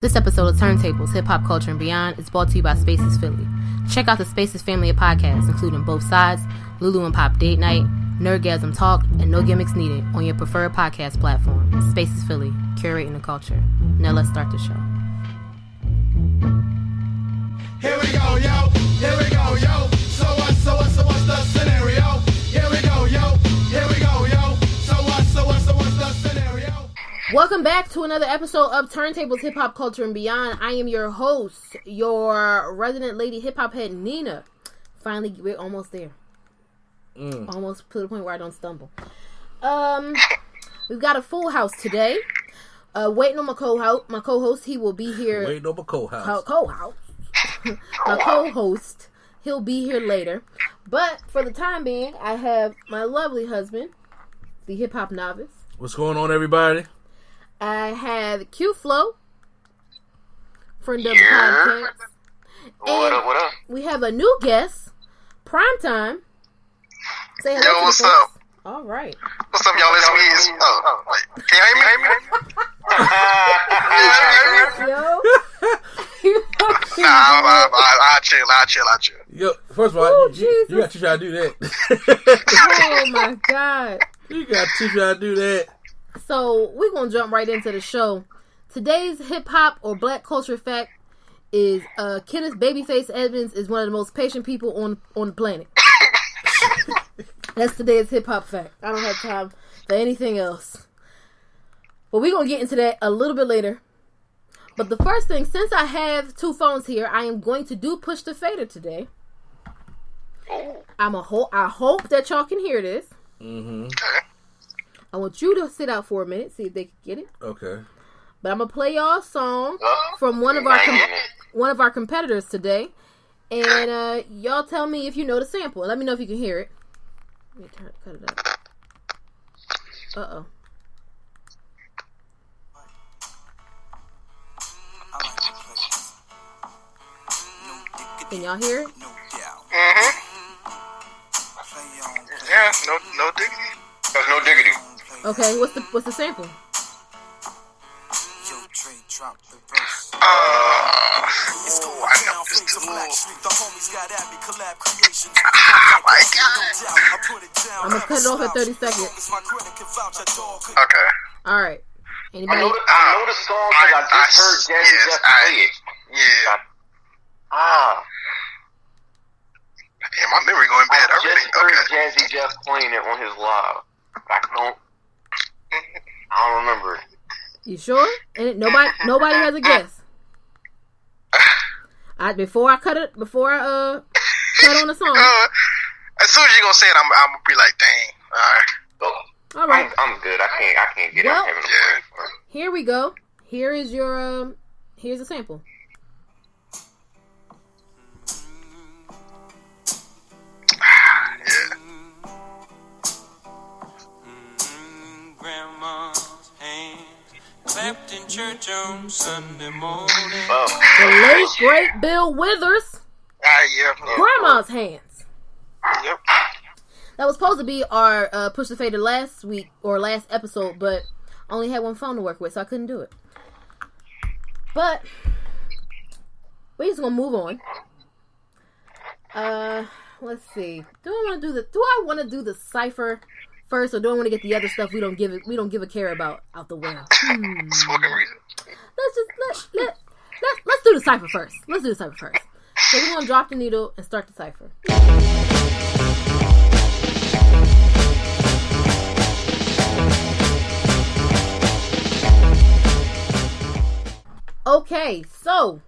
This episode of Turntables, Hip Hop Culture and Beyond is brought to you by Spaces Philly. Check out the Spaces family of podcasts, including Both Sides, Lulu and Pop Date Night, Nerdgasm Talk, and No Gimmicks Needed on your preferred podcast platform. Spaces Philly, curating the culture. Now let's start the show. Here we go, yo. Here we go, yo. So what, so what, so what's the scenario? Welcome back to another episode of Turntables, Hip Hop Culture and Beyond. I am your host, your resident lady hip hop head, Nina. Finally, we're almost there. Almost to the point where I don't stumble. Um, we've got a full house today. Uh, waiting on my co-host. My co-host, he will be here. Waiting on my co-house. co- co-house. my co-host. He'll be here later. But for the time being, I have my lovely husband, the hip hop novice. What's going on, everybody? I have Q Flow, friend of the Yeah. podcast. What And up? What up? we have a new guest, Primetime. Say hello Yo, what's folks. up? All right. What's up, y'all? It's me. It's, oh, oh wait. Can you hear me? Hear me? Yo. You fucking Nah, I, I, I, I chill. I chill. I chill. Yo, first of all, Oh, you, you, you got to teach how to do that. Oh my god. you got to teach how to do that. So we're gonna jump right into the show. Today's hip hop or black culture fact is uh Kenneth Babyface Edmonds is one of the most patient people on on the planet. That's today's hip hop fact. I don't have time for anything else. But we're gonna get into that a little bit later. But the first thing, since I have two phones here, I am going to do push the fader today. I'm a ho- I hope that y'all can hear this. Okay. I want you to sit out for a minute, see if they can get it. Okay. But I'm gonna play y'all a song from one of our com- one of our competitors today, and uh, y'all tell me if you know the sample. Let me know if you can hear it. Let me turn, cut it up. Uh oh. Can y'all hear it? Mm-hmm. Yeah. No. No diggity. There's no diggity. Okay. What's the what's the sample? Uh. I know this too. My god. I'm gonna cut it off at 30 seconds. Okay. All right. I know, the, I know the song because I, just heard Jazzy yes, Jeff play it. Yeah. Ah, Damn, my memory going I bad already. just heard Okay. Jazzy Jeff playing it on his live. I don't, I don't remember. You sure? And nobody nobody has a guess. I before I cut it before I uh cut on the song. Uh, as soon as you gonna say it, I'm, I'm gonna be like, dang. All right. All right. I'm, I'm good. I can't. I can't get Well- out having a Yeah. Here we go. Here is your um here's a sample. In church on Sunday morning. Oh, The late great Bill Withers, Ah, yeah. yeah. Grandma's Hands. Yep. That was supposed to be our uh, push the fader last week or last episode, but I only had one phone to work with, so I couldn't do it. But we're just gonna move on. Uh, let's see. Do I want to do the? Do I want to do the cipher first, or do I want to get the other stuff we don't give it? We don't give a care about out the way. Hmm. Let's just let let let let's do the cipher first. Let's do the cipher first. So we're gonna drop the needle and start the cipher. Okay, so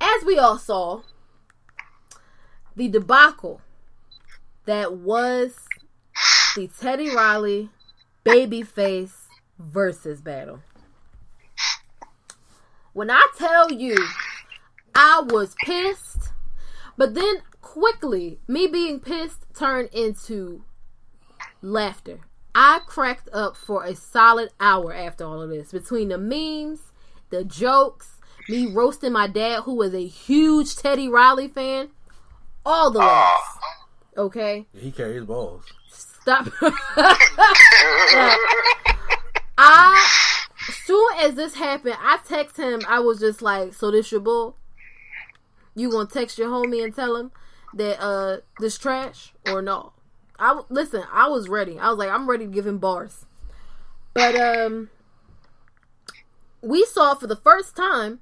as we all saw, the debacle that was the Teddy Riley babyface versus battle. When I tell you, I was pissed, but then quickly, me being pissed turned into laughter. I cracked up for a solid hour after all of this. Between the memes, the jokes, me roasting my dad, who was a huge Teddy Riley fan, all the laughs. Okay? He carries balls. Stop. I soon as this happened, I text him. I was just like, "So this your bull? You gonna text your homie and tell him that uh this trash or no?" I listen. I was ready. I was like, "I'm ready to give him bars." But um, we saw for the first time.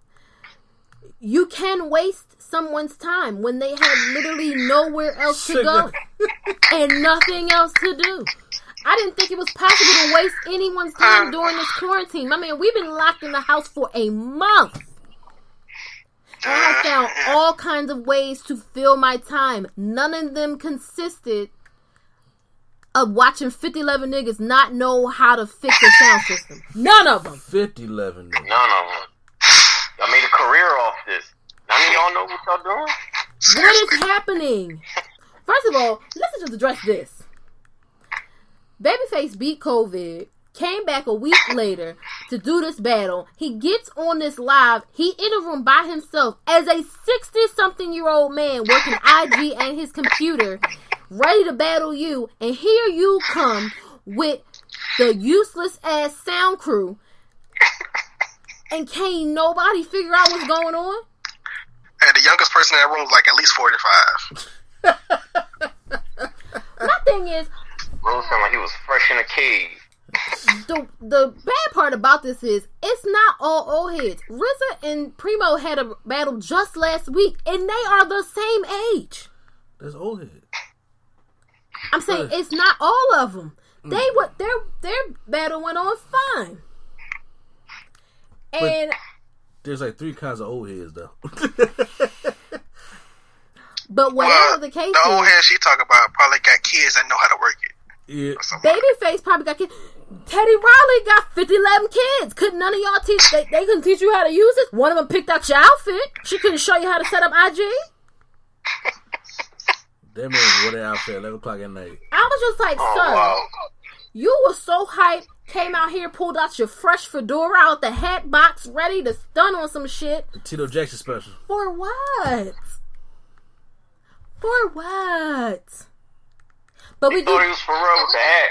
You can waste someone's time when they have literally nowhere else to go and nothing else to do. I didn't think it was possible to waste anyone's time during this quarantine. I mean, we've been locked in the house for a month. And I found all kinds of ways to fill my time. None of them consisted of watching 50 11 niggas not know how to fix a sound system. None of them. 50 11. None of them. Y'all made a career off this. None of y'all know what y'all doing. What is happening? First of all, let's just address this. Babyface beat COVID, came back a week later to do this battle. He gets on this live. He in a room by himself as a 60 something year old man working IG and his computer, ready to battle you. And here you come with the useless ass sound crew. And can't nobody figure out what's going on? And the youngest person in that room was like at least 45. My thing is, Rose sounded like he was fresh in a cave. the the bad part about this is it's not all old heads. RZA and Primo had a battle just last week, and they are the same age. That's old head. I'm saying it's not all of them. Mm. They were their their battle went on fine, and There's like three kinds of old heads, though. but whatever Well, the case the old is, head she talk about probably got kids that know how to work it. Yeah. or. Babyface probably got kids. Teddy Riley got 50, 11 kids. Couldn't none of y'all teach? They, they couldn't teach you how to use it. One of them picked out your outfit. She couldn't show you how to set up IG. That man wore that outfit at 11 o'clock at night. I was just like, Oh, son. wow. You were so hyped, came out here, pulled out your fresh fedora out the hat box, ready to stun on some shit. The Tito Jackson special. For what? For what? But we He thought he did, was for real with the hat.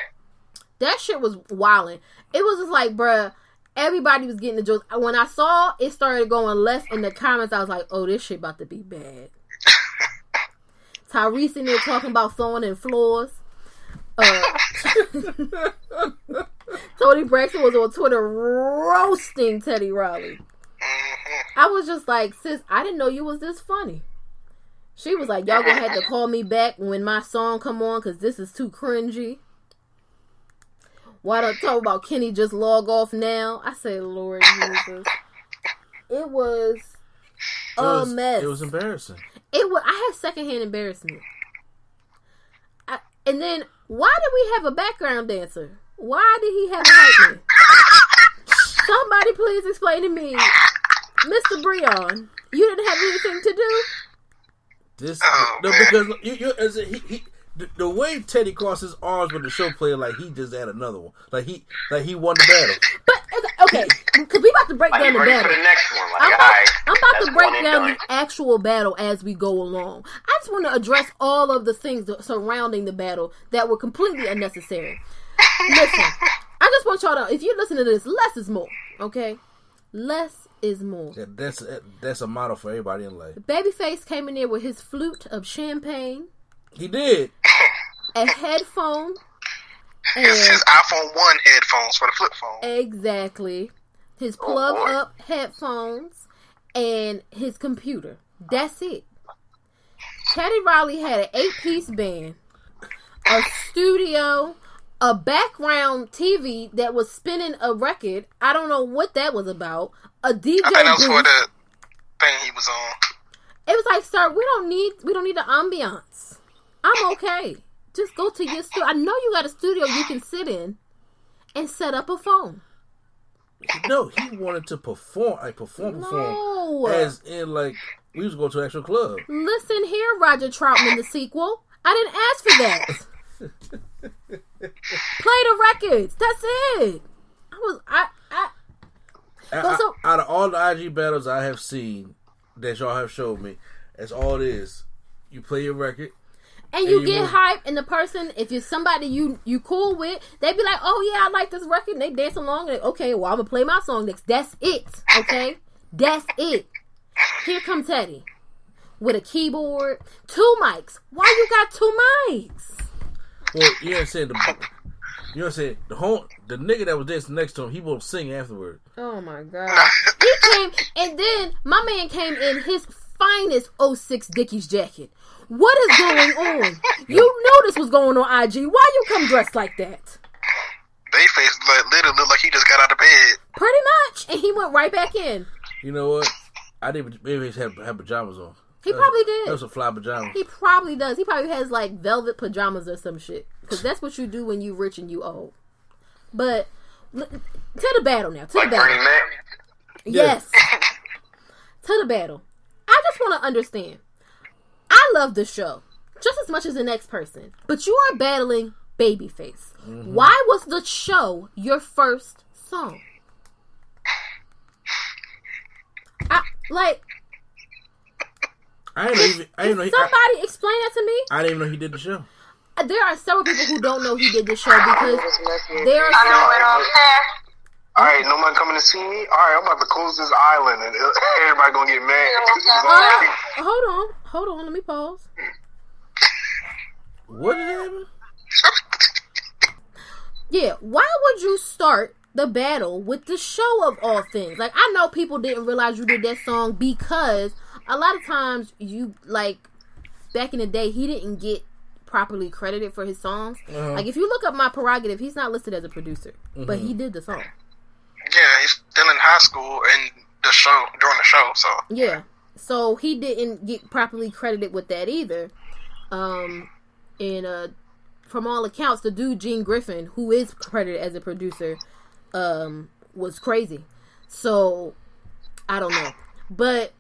that shit was wilding. It was just like, bruh, everybody was getting the jokes. When I saw it started going left in the comments, I was like, oh, this shit about to be bad. Tyrese in there talking about throwing in floors. Uh, Toni Braxton was on Twitter roasting Teddy Riley. I was just like, sis, I didn't know you was this funny. She was like, y'all gonna have to call me back when my song come on because this is too cringy. Why don't talk about Kenny just log off now? I say, Lord Jesus. It was It a was, mess. It was embarrassing. It was. I had secondhand embarrassment. I, and then, why did we have a background dancer? Why did he have a hype man? Somebody please explain to me, Mr. Breon. You didn't have anything to do. This Oh, no, man. because you, you as a, he, he the, the way Teddy crossed his arms with the show player, like he just had another one, like he like he won the battle. But okay, because we about to break Like, down the battle. for the next one. Like, I'm about, alright, I'm about to break down the actual battle as we go along. I just want to address all of the things that- surrounding the battle that were completely unnecessary. Listen, I just want y'all to, if you listen to this, less is more, okay? Less is more. Yeah, that's eh, that's a model for everybody in life. Babyface came in there with his flute of champagne, He did. a headphone, His, and his iPhone 1 headphones for the flip phone. exactly his oh, plug boy. up headphones and his computer. That's it. Teddy Riley had an eight piece band, a studio, a background TV that was spinning a record. I don't know what that was about. A DJ I think that was for the thing he was on. It was like, sir, we don't need we don't need the ambiance. I'm okay. Just go to your studio. I know you got a studio you can sit in and set up a phone. No, he wanted to perform, I perform, perform, No. as in like we was going to an actual club. Listen here, Roger Troutman, the sequel. I didn't ask for that. Play the records. That's it. I was I I Well, I- out of all the IG battles I have seen that y'all have showed me, that's all it is. You play your record. and you And you get move. hype and the person if you're somebody you you cool with, they be like, "Oh yeah, I like this record." And they dance along and okay, well, I'm going to play my song next. That's it. Okay? That's it. Here comes Teddy with a keyboard, two mics. Why you got two mics? Well, you I'm saying? The, you know what I'm saying? The whole the nigga that was dancing next to him, he won't sing afterward. Oh my god. he came and then my man came in his finest 06 Dickies jacket. What is going on? You know this was going on IG. Why you come dressed like that? They face like, literally look like he just got out of bed. Pretty much. And he went right back in. You know what? I didn't maybe he had, had pajamas on. He probably did. Those are fly pajamas. He probably does. He probably has like velvet pajamas or some shit. Because that's what you do when you rich and you old. But l- to the battle now. To Like the Bernie battle. Mac. Yes. to the battle. I just want to understand. I love the show just as much as the next person, but you are battling Babyface. Mm-hmm. Why was the show your first song? I, like, I didn't even. I didn't know. He, I, somebody explain that to me. I didn't even know he did the show. There are several people who don't know he did the show because there are I know some, it on All right, no one coming to see me. All right, I'm about to close this island, and everybody gonna get mad. Uh, hold on, hold on. Let me pause. What did happen? Yeah, why would you start the battle with the show of all things? Like, I know people didn't realize you did that song because a lot of times you like back in the day he didn't get properly credited for his songs. Like, if you look up my prerogative, he's not listed as a producer, but he did the song. Yeah, he's still in high school and the show during the show. So Yeah. So he didn't get properly credited with that either. Um and uh from all accounts the dude Gene Griffin, who is credited as a producer, um, was crazy. So I don't know. But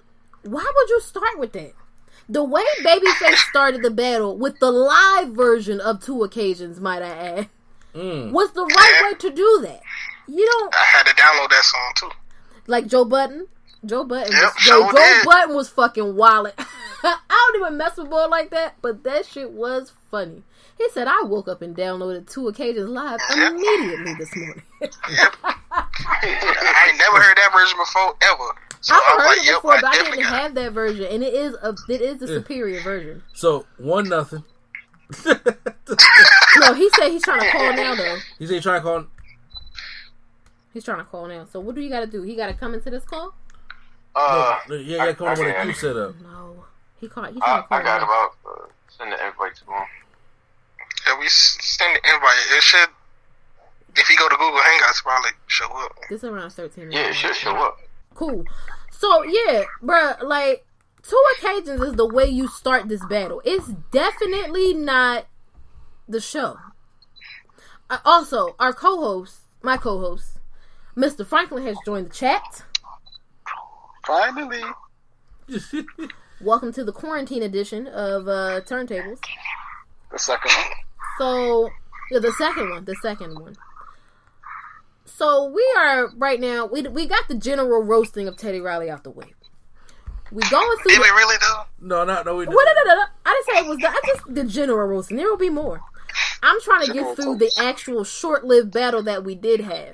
why would you start with that? The way Babyface started the battle with the live version of two occasions, might I add, Mm. was the right way to do that. You don't I had to download that song too. like Joe Budden. Joe Budden. Yep, was, Joe, sure Joe did. Budden was fucking wild. I don't even mess with boy like that, but that shit was funny. He said I woke up and downloaded two occasions live Yep. immediately this morning. I ain't never heard that version before ever. So I I've heard like, it before, I but I definitely didn't have that version, and it is a it is the superior version. So one nothing. No, he said he's trying to call now though. he said he trying to call. He's trying to call now. So what do you got to do? He got to come into this call? Uh, yeah, yeah, got call him with a queue set up. No, he called. He's trying I, call I got now. about uh, send the invite to him. Yeah, we send the invite. It should. If you go to Google Hangouts, probably show up. This is around thirteen. Yeah, it should show up. Cool. So yeah, bruh, like two occasions is the way you start this battle. It's definitely not the show. Uh, also, our co-host, my co-host, Mr. Franklin, has joined the chat. Finally. Welcome to the quarantine edition of uh, Turntables. The second one. So, yeah, the second one, the second one. So we are right now. We we got the general roasting of Teddy Riley out the way. We going through. Did the- we really though? No, not no. We Well, no, no, no, no. I didn't say it was the, I just the general roasting. There will be more. I'm trying to get through the actual short-lived battle that we did have.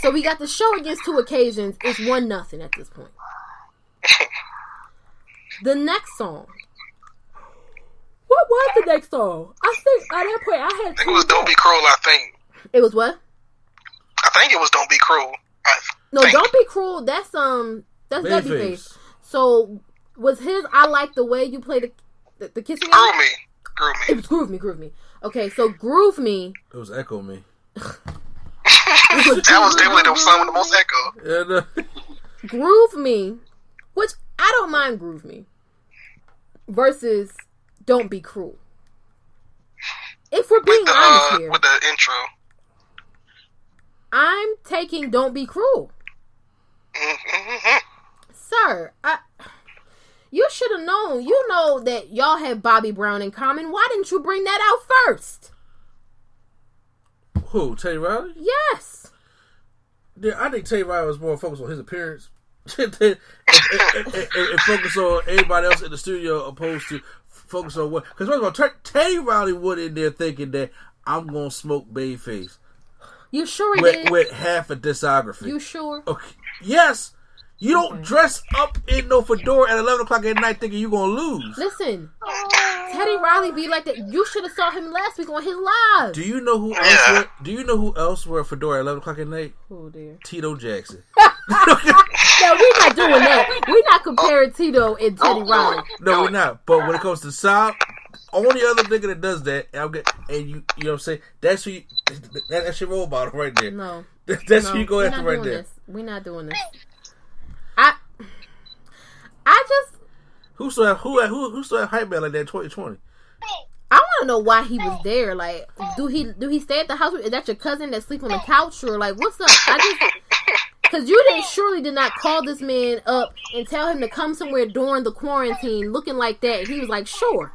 So we got the show against two occasions. It's one nothing at this point. The next song. What was the next song? I think at that point I had I two. it was Don't Be Cruel. I think. It was what? I think it was Don't Be Cruel. I No, think. don't be cruel. That's um, that's Babyface. Babyface. So was his? I like the way you play the the, the kissing. Groove me. Groove me. It was groove me, groove me. Okay, so groove me. It was Echo Me. That was definitely the song with the most echo. And, uh, Groove me, which I don't mind groove me. Versus don't be cruel. If we're being With the honest uh, here, with the intro. I'm taking Don't Be Cruel. Sir, I, you should have known. You know that y'all have Bobby Brown in common. Why didn't you bring that out first? Who? Teddy Riley? Yes. Yeah, I think Teddy Riley was more focused on his appearance and, and- and- and- and focus on everybody else in the studio opposed to focus on what. Because first of all, Ted- Teddy Riley went in there thinking that I'm gonna smoke Babyface You sure he with, did? with half a discography. you sure? Okay. Yes. You don't dress up in no fedora at eleven o'clock at night thinking you're gonna lose. Listen, Teddy Riley be like that. You should have saw him last week on his live. Do you know who else? Yeah. Do you know who else wear a fedora at eleven o'clock at night? Oh dear. Tito Jackson. No, we're not doing that. We're not comparing Tito and Teddy Don't Riley. it. No, we're not. But when it comes to sound, only other nigga that does that, and, I'm get, and you, you know what I'm saying? That's who. You, that, that's your role model right there. No. That's no, who you go after right there. This. We're not doing this. I, I just, Who still have who who who still have hype man like that? in 2020. I want to know why he was there. Like, do he do he stay at the house? Is that your cousin that sleep on the couch or like what's up? I just. Cause you didn't surely did not call this man up and tell him to come somewhere during the quarantine looking like that. He was like, sure.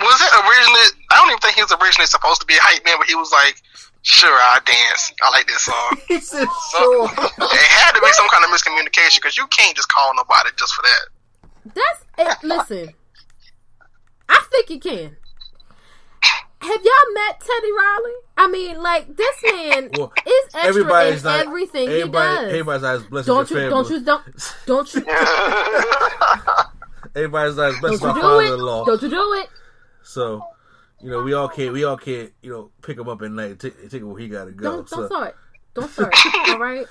Was it originally? I don't even think he was originally supposed to be a hype man, but he was like, "Sure, I'll dance. I like this song." He said, So, it had to be some kind of miscommunication because you can't just call nobody just for that. That's it. Listen, I think you can. Have y'all met Teddy Riley? I mean, like this man Well, is extra Everybody's in not everything everybody, he does. Everybody's not as blessed don't as you? Don't you? Don't don't you? Everybody's not as blessed as Don't my do father-in-law. Don't you do it? So, you know, we all can't we all can't you know pick him up at night and take, take him where he got to go. Don't don't start. Don't start. all right.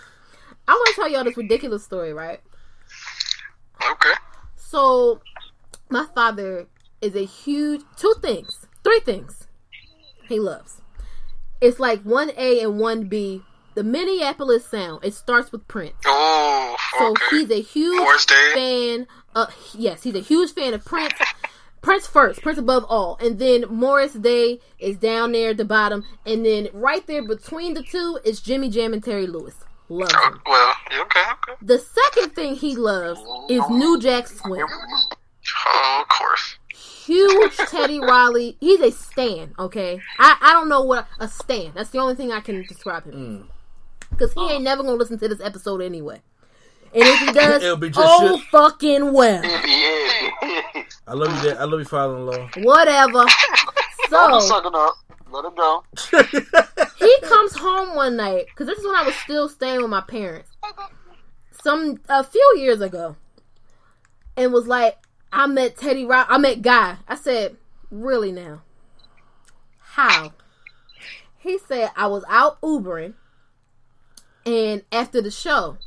I want to tell y'all this ridiculous story, right? Okay. So, my father is a huge two things, three things he loves. It's like one A and one B. The Minneapolis sound. It starts with Prince. Oh, So he's a huge fan. Uh, yes, he's a huge fan of Prince. Prince first, Prince above all, and then Morris Day is down there at the bottom, and then right there between the two is Jimmy Jam and Terry Lewis. Loves Oh, him. well, okay, okay. The second thing he loves is New Jack Swing. Oh, of course. Huge Teddy Riley. He's a stan. Okay, I I don't know what a stan. That's the only thing I can describe him. Because mm. he ain't never gonna listen to this episode anyway. And if he does, It'll be just oh shit. fucking well. Yeah. I love you, Dad. I love you, father-in-law. Whatever. Don't So suck it up. Let it go. he comes home one night because this is when I was still staying with my parents. Some a few years ago, and was like, "I met Teddy Rock. I met Guy." I said, "Really now? How?" He said, "I was out Ubering, and after the show."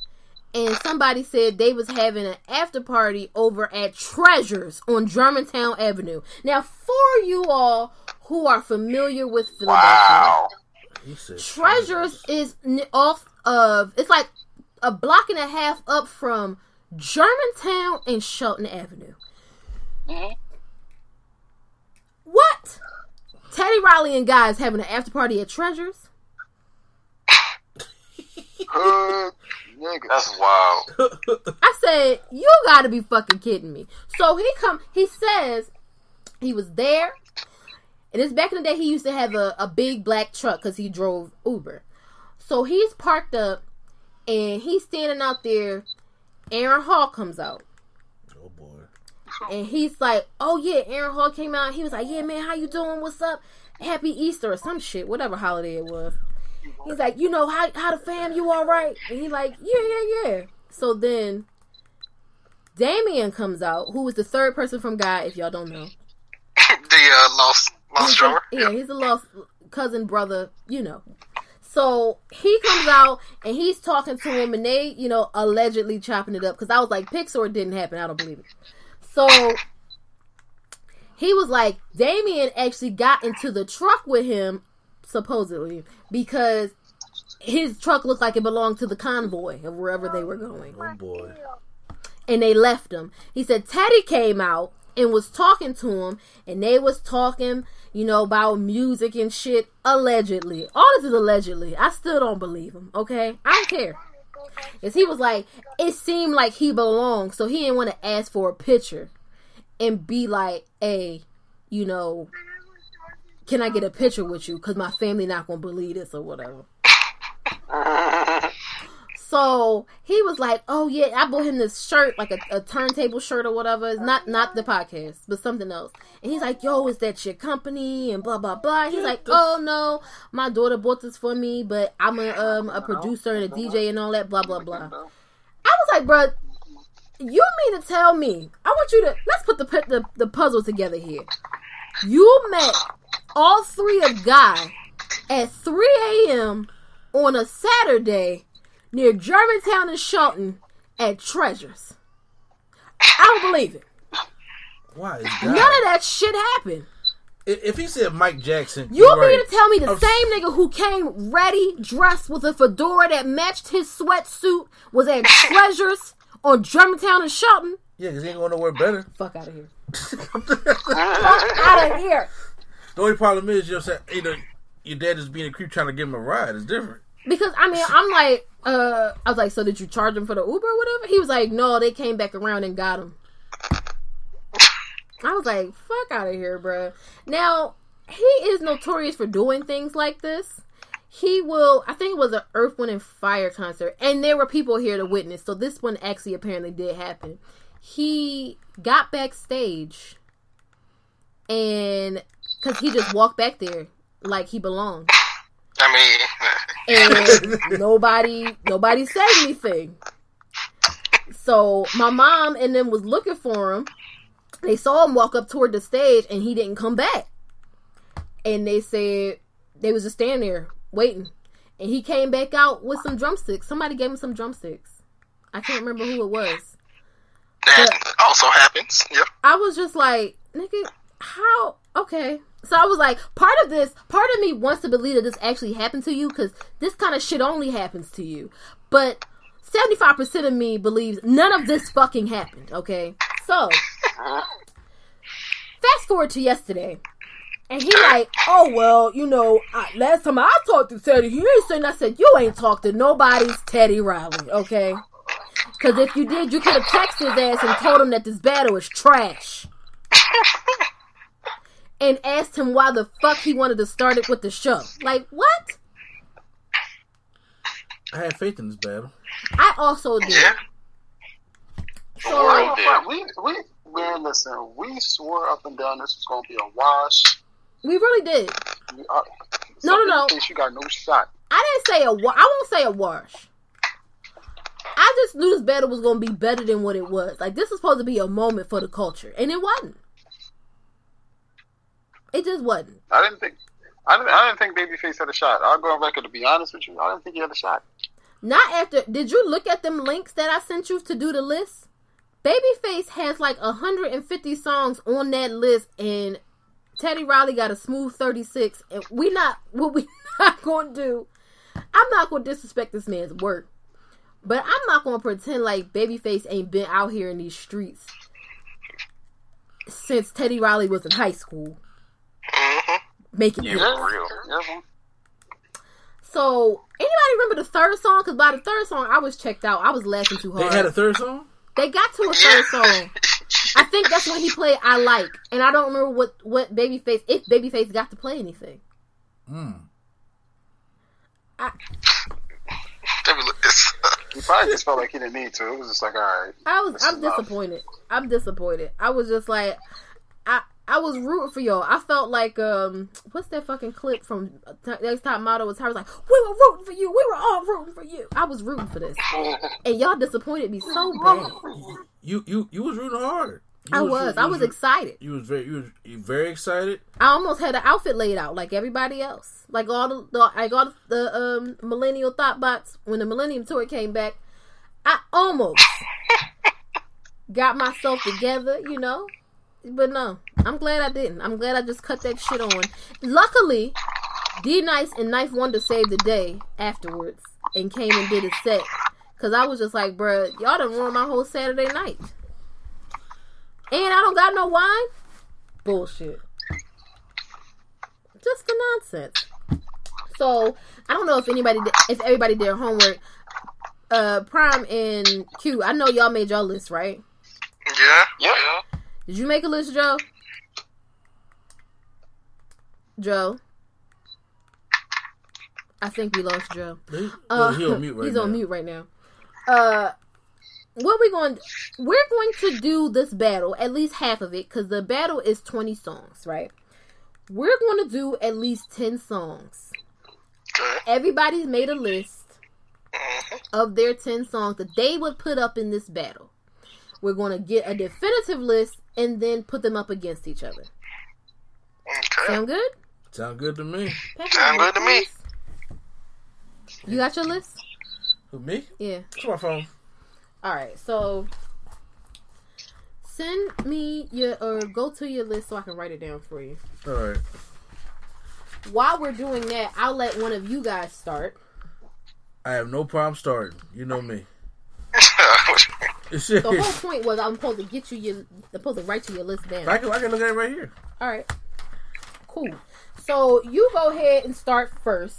And somebody said they was having an after party over at Treasures on Germantown Avenue. Now, for you all who are familiar with Philadelphia, Wow. Treasures is off of it's like a block and a half up from Germantown and Chelten Avenue. Mhm. What? Teddy Riley and guys having an after party at Treasures? Hood nigga. That's wild. I said, you gotta be fucking kidding me. So he come he says he was there. And it's back in the day he used to have a, a big black truck because he drove Uber. So he's parked up and he's standing out there. Aaron Hall comes out. Oh boy. And he's like, "Oh yeah, Aaron Hall came out. He was like, "Yeah, man, how you doing? What's up? Happy Easter or some shit, whatever holiday it was." He's like, "You know how how the fam? You all right?" And he's like, "Yeah, yeah, yeah." So then, Damion comes out, who is the third person from Guy, if y'all don't know. the uh, lost lost drawer. yeah, he's a lost cousin, brother, you know. So he comes out and he's talking to him, and they, you know, allegedly chopping it up. Because I was like, Pixar didn't happen. I don't believe it. So he was like, Damion actually got into the truck with him, supposedly, because his truck looked like it belonged to the convoy of wherever they were going Oh boy. and they left him. He said Teddy came out and was talking to him, and they was talking, you know, about music and shit. Allegedly, all this is allegedly. I still don't believe him. Okay, I don't care. Cause he was like, it seemed like he belonged, so he didn't want to ask for a picture and be like, hey, you know, can I get a picture with you? Because my family not gonna believe this or whatever. So he was like, "Oh yeah, I bought him this shirt, like a, a turntable shirt or whatever. It's not not the podcast, but something else." And he's like, "Yo, is that your company?" And blah blah blah. He's like, "Oh no, my daughter bought this for me, but I'm a um a producer and a DJ and all that. Blah blah blah." I was like, "Bro, you mean to tell me? I want you to let's put the the, the puzzle together here. You met all three of Guy at 3 a.m. on a Saturday near Germantown and Chelten at Treasures. I don't believe it. Why is None of that shit happened. If he said Mike Jackson, You you're mean right. to tell me the I'm- same nigga who came ready, dressed with a fedora that matched his sweatsuit was at Treasures on Germantown and Chelten? Yeah, because he ain't going nowhere better. Fuck out of here. Fuck out of here. The only problem is, you know, saying, you know, your dad is being a creep trying to give him a ride. It's different. Because I mean, I'm like, uh, I was like, so did you charge him for the Uber or whatever? He was like, no, they came back around and got him. I was like, fuck out of here, bruh. Now he is notorious for doing things like this. He will, I think it was an Earth, Wind, and Fire concert, and there were people here to witness. So this one actually apparently did happen. He got backstage, and because he just walked back there like he belonged I mean, and nobody nobody said anything. So my mom and them was looking for him. They saw him walk up toward the stage and he didn't come back. And they said they was just standing there waiting. And he came back out with some drumsticks. Somebody gave him some drumsticks. I can't remember who it was. that also happens. Yep. I was just like, nigga, how? Okay. So I was like, part of this, part of me wants to believe that this actually happened to you because this kind of shit only happens to you. But 75% of me believes none of this fucking happened, okay? So, fast forward to yesterday. And he like, oh, well, you know, I, last time I talked to Teddy, he ain't saying, I said, you ain't talked to nobody's Teddy Riley, okay? Because if you did, you could have texted his ass and told him that this battle is trash and asked him why the fuck he wanted to start it with the show. Like, what? I had faith in this battle. I also did. Yeah. So, Right there. we we man, listen, we swore up and down this was gonna be a wash. we really did. We, uh, No, no, no. in case You got no shot. I didn't say a wa- I won't say a wash. I just knew this battle was going to be better than what it was. Like, this was supposed to be a moment for the culture, and it wasn't. It just wasn't. I didn't think. I didn't, I didn't think Babyface had a shot. I'll go on record to be honest with you. I didn't think he had a shot. Not after. Did you look at them links that I sent you to do the list? Babyface has like 150 songs on that list, and Teddy Riley got a smooth 36. And we not what we not going to do. I'm not going to disrespect this man's work, but I'm not going to pretend like Babyface ain't been out here in these streets since Teddy Riley was in high school hmm making Yeah, real. Yeah, man. So anybody remember the third song? Because by the third song, I was checked out. I was laughing too hard. They had a third song? They got to a third song. I think that's when he played "I Like," and I don't remember what what Babyface if Babyface got to play anything. Hmm. Let me look this. He probably just felt like he didn't need to. It was just like, all right. I was I'm is love. disappointed. I'm disappointed. I was just like I I was rooting for y'all. I felt like um what's that fucking clip from Next Top Model was I was like we were rooting for you. We were all rooting for you. I was rooting for this, and y'all disappointed me so bad. You you you was rooting hard. You I was. you I was excited. You was very you was you very excited. I almost had an outfit laid out like everybody else. Like all the, the like all the um, millennial thought bots when the Millennium Tour came back. I almost got myself together, you know. But no, I'm glad I didn't. I'm glad I just cut that shit on. Luckily, D Nice and 9th Wonder saved the day afterwards and came and did a set. Cause I was just like, bruh, y'all done ruined my whole Saturday night. And I don't got no wine? Bullshit. Just the nonsense. So I don't know if anybody, did, if everybody did their homework. Uh, Prime and Q. I know y'all made y'all list, right? Yeah. Yep. Did you make a list, Joe? Joe. I think we lost Joe. He, Uh, he on mute right he's now. on mute right now. Uh, what we going? We're going to do this battle, at least half of it, because the battle is twenty songs, right? We're going to do at least ten songs. Okay. Everybody's made a list of their ten songs that they would put up in this battle. We're going to get a definitive list and then put them up against each other. Okay. Sound good? Sound good to me. Pack Sound good to me. You got your list? Who me? Yeah. What's my phone? All right, so send me your or go to your list so I can write it down for you. All right. While we're doing that, I'll let one of you guys start. I have no problem starting. You know me. The whole point was I'm supposed to get you your I'm supposed to write you your list down. I can, I can look at it right here. All right, cool. So you go ahead and start first,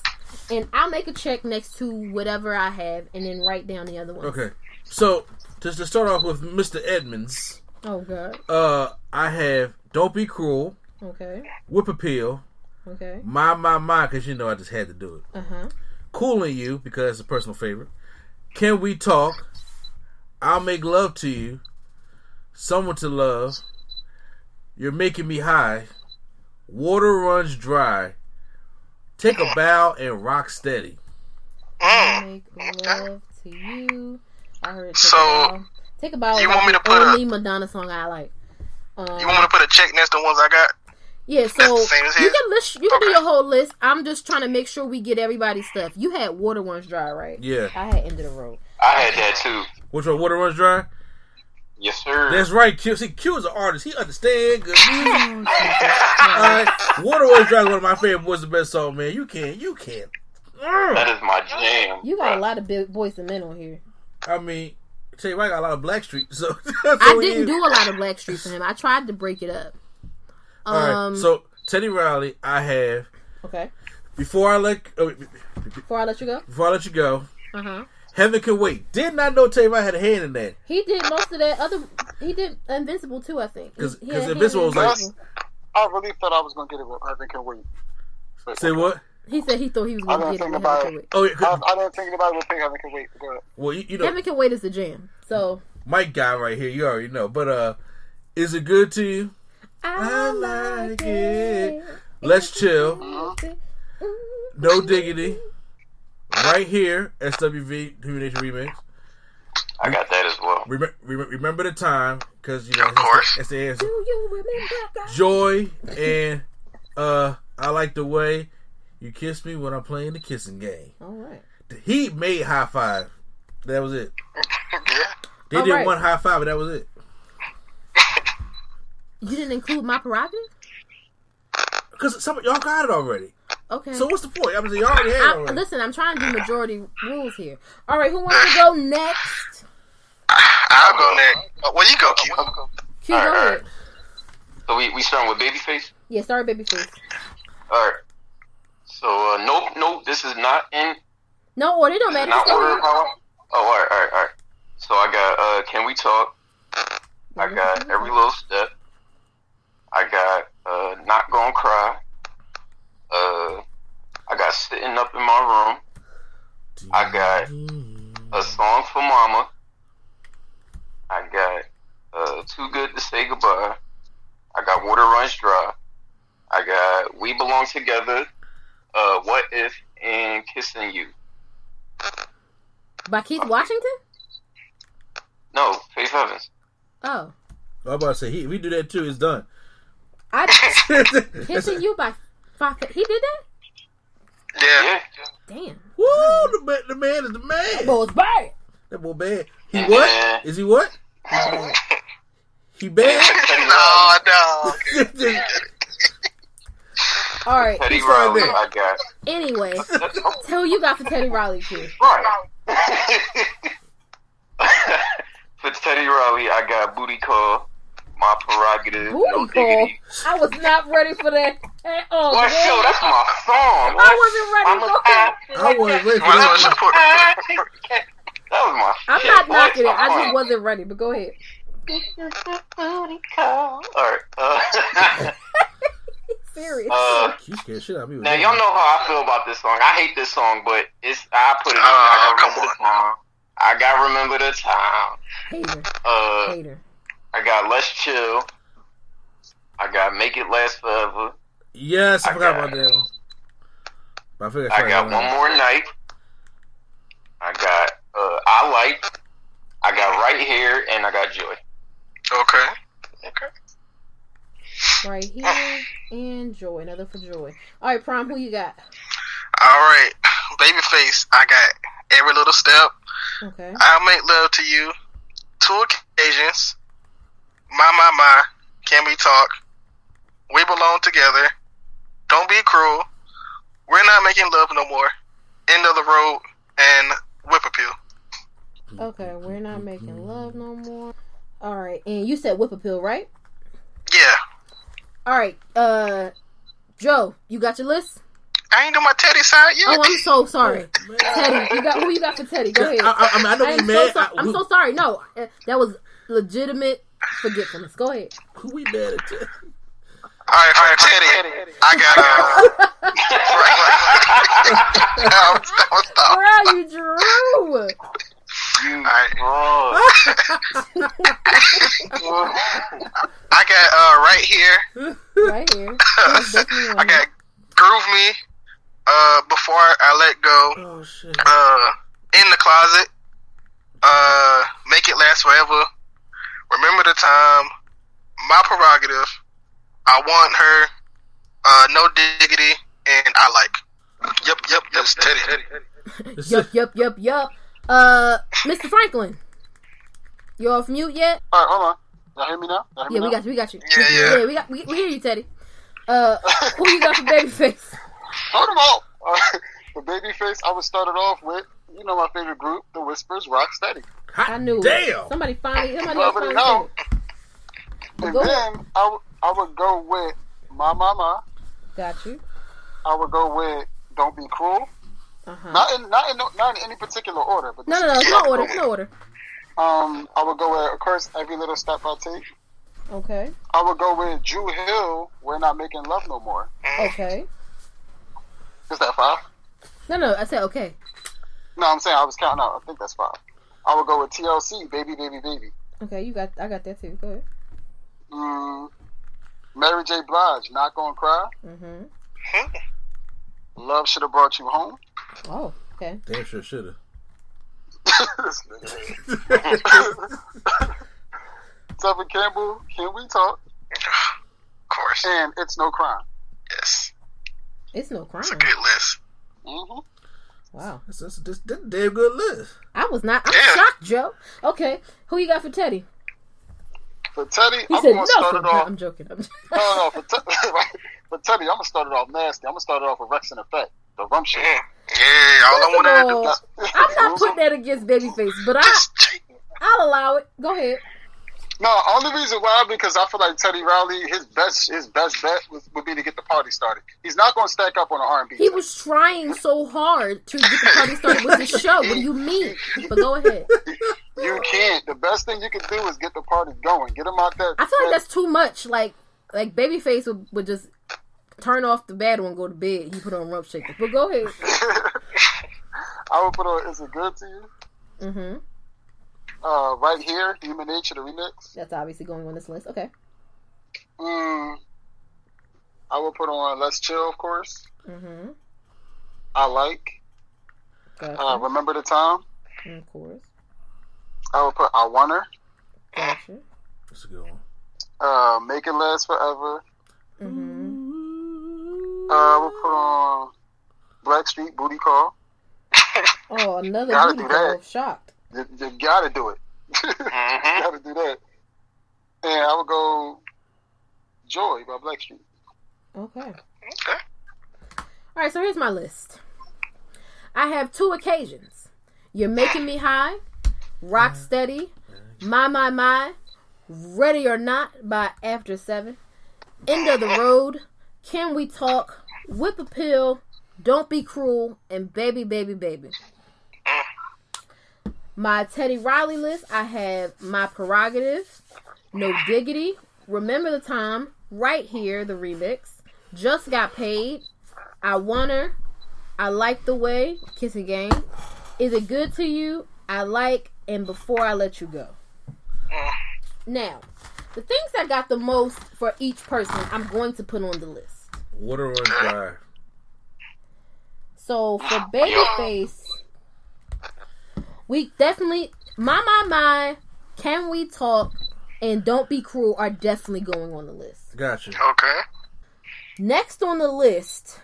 and I'll make a check next to whatever I have, and then write down the other one. Okay. So, just to start off with Mr. Edmonds, Oh god. uh, I have Don't Be Cruel, Okay. Whip Appeal, Okay. My, My, My, because you know I just had to do it. Uh huh. Cooling You, because it's a personal favorite. Can We Talk? I'll Make Love to You. Someone to Love. You're Making Me High. Water Runs Dry. Take a Bow and Rock Steady. Mm. Make love to you. I heard. Take So, a bow. Take a bow. you is want me to the put a- only Madonna song I like. Um, You want me to put a check next to the ones I got? yeah, so that's the same as you can list. You can do your whole list. I'm just trying to make sure we get everybody's stuff. You had water runs dry, right? Yeah. I had end of the road. I had that too. Which one? Water Runs Dry? Yes, sir. That's right, Q. See, Q is an artist. He understands good music. Alright. Water Runs Dry is one of my favorite boys, the best song, man. You can't, you can't. that is my jam. You got a lot of big boys and men on here. I mean, tell you what, I got a lot of Blackstreet, so. that's I didn't do a lot of Blackstreet for him. I tried to break it up. Alright, Um. so Teddy Riley, I have okay. before I let oh, Before I let you go. before I let you go, Uh huh. Heaven Can Wait. Did not know Teddy Riley had a hand in that. He did most of that other. He did Invincible too. I think. He- 'Cause- he 'cause Invincible was like- I really thought I was gonna get it. with I think can wait. But- Say what? He said he thought he was going to get it. think with about Heaven Can it. Wait. Oh, yeah, 'cause- I, I didn't think anybody would think I can wait. But well, you, you know, Heaven Can Wait is the jam. So Mike guy right here, you already know. But uh, is it good to you? I like like it. it. Let's chill. No diggity. Right here, SWV Human Nature Remix. I got that as well. Remember, remember the time, because you know Of course. that's the, that's the Do you remember? God? Joy and uh, I like the way you kiss me when I'm playing the kissing game. All right. He made high five. That was it. yeah. They All did right. one high five, and that was it. You didn't include my prerogative. Because some y'all got it already. Okay. So what's the point? I mean, y'all already had it I, already. listen, I'm trying to do majority rules here. All right, who wants to go next? I'll go next. Oh, well, you go, Q. Q, All go right, all ahead. right. So we we starting with Babyface. Yeah, sorry, babyface. All right. So uh, nope, nope. This is not in No order, don't this is matter. not order ahead. Oh, all right, all right, all right. So I got uh, Can We Talk? I got Every Little Step. I got uh, Not Gonna Cry. Uh, I got Sitting Up in My Room. I got a song for Mama. I got uh, Too Good to Say Goodbye. I got Water Runs Dry. I got We Belong Together. Uh, what If and Kissing You. By Keith Washington? No, Faith Evans. Oh. I'm about to say, he, if we do that too, it's done. I That's kissing you by five. He did that? Yeah. Yeah. Damn. Woo! The, man- the man is the man. Boy, it's bad. That boy bad. He what? Is he what? He bad? no, no. All right. Teddy Who's Riley. I got. Anyway, tell who you got for Teddy Riley, Q. right. For Teddy Riley, I got Booty Call, my prerogative. Booty no call. diggity. I was not ready for that at all. Well, man. show, that's my song. I wasn't ready. I'm a Go ahead. I wasn't ready for Well, that's what that. That was my I'm shit. not boy. knocking it. I just wasn't ready. But go ahead. Alright. Uh, Serious. uh, You scared shit out of me. now y'all know how I feel about this song. I hate this song, but it's I put it on. Oh, I gotta come remember the time. I gotta remember the time. Hater. Uh, Hater. I got Let's Chill. I got Make It Last Forever. Yes, I, I forgot got- about that one. But I figured I got One More Night. I got uh, I Like. I got Right Here, and I got Joy. Okay. Okay. Right here and Joy. Another for Joy. All right, Prom. Who you got? All right. Babyface, I got every little step. Okay. I'll make love to you. Two occasions. My, my, my. Can we talk? We belong together. Don't be cruel. We're not making love no more. End of the road and whip appeal. Okay. We're not making love no more. All right. And you said whip appeal, right? Yeah. All right. Uh, Joe, you got your list? I ain't do my Teddy side yet. Oh, I'm so sorry. Teddy, you got who you got for Teddy? Go ahead. I, I, I, mean, I know I we am mad. so, so, I- I'm we- so sorry. No, uh, that was legitimate forgetfulness. Go ahead. Who we mad at? Teddy? All right, for Teddy, I got. Uh, that was, that was tough. Bro, you drew. You All right. fraud. I got uh right here. Right here. That's definitely on I got groove me. Uh, before I let go. Oh shit. Uh, in the closet. Uh, make it last forever. Remember the time. My prerogative. I want her. Uh, no diggity, and I like. Yep, yep, yep. Teddy. It's- Yup, yup, yup, yup. Uh, Mr. Franklin, you off mute yet? All right, hold on. Y'all hear me now? Y'all hear me Yeah, we now? got you. We got you. Yeah, yeah. Yeah, we got. We, we hear you, Teddy. Uh, who you got for Babyface? Hold them all. Uh, the Babyface, I would start it off with, you know my favorite group, The Whispers, Rock Steady. Hot I knew. it. Somebody finally. Somebody else finally know. said it. And Go then I would- would go with My Mama. Got you. I would go with Don't Be Cruel. Uh huh. Not in not in no, not in any particular order, but No, no, no. No order. No order. Um, I would go with, of course, Every Little Step I Take. Okay. I would go with Dru Hill. We're not making love no more. Okay. Is that five? No, no. I said okay. No, I'm saying I was counting out. I think that's five. I would go with TLC, Baby, Baby, Baby. Okay, you got. I got that too. Go ahead. Mm, Mary J. Blige, Not Gonna Cry. Mm-hmm. Love Should Have Brought You Home. Oh, okay. Damn sure shoulda. This. Tevin Campbell, Can We Talk? Of course. And It's No Crime. Yes. It's no crime. It's a good list. hmm Wow. That's, that's, that's, that's a damn good list. I was not. I'm Yeah. shocked, Joe. Okay, who you got for Teddy? For Teddy, He I'm said going to start it off. I'm joking. I'm No, no, for, Te- for Teddy, I'm going to start it off nasty. I'm going to start it off with Wreckx-n-Effect. The rum shit. Mm. Yeah, all I First wanted to do I'm not putting that against Babyface, but I, just cheat. I'll allow it. Go ahead. No, only reason why because I feel like Teddy Riley, his best his best bet was, would be to get the party started. He's not going to stack up on an R&B. He was trying so hard to get the party started with the show. What do you mean? But go ahead. You can't. The best thing you can do is get the party going. Get him out there. I feel like that's too much. Like, like Babyface would, would just turn off the bad one, go to bed. He put on Rump Shaker. But go ahead. I would put on "Is It Good to You?" Mm hmm Uh, right here, "Human Nature" the remix. That's obviously going on this list. Okay. Mm, I will put on "Let's Chill," of course. hmm I like. Gotcha. Uh, "Remember the Time." of course. I will put "I Want Her." Gotcha. That's a good one. Uh, "Make It Last Forever." hmm Uh, I would put on "Blackstreet Booty Call." Oh, another Gotta booty call. Shocked. You, you gotta do it. Mhm. gotta do that. And I would go "Joy" by Blackstreet. Okay. Okay. All right, so here's my list. I have two occasions. You're making me high, rock steady, my my my, Ready or Not by After Seven, End of the Road, Can We Talk, Whip Appeal, Don't Be Cruel, and Baby Baby Baby. My Teddy Riley list, I have My Prerogative, No Diggity, Remember the Time, Right Here, the remix, Just Got Paid, I Want Her, I Like the Way, Kissing Game, Is It Good to You, I Like, and Before I Let You Go. Now, the things that got the most for each person, I'm going to put on the list. Water runs dry. So for Babyface, we definitely my my my. Can we talk? And don't be cruel are definitely going on the list. Gotcha. Okay. Next on the list,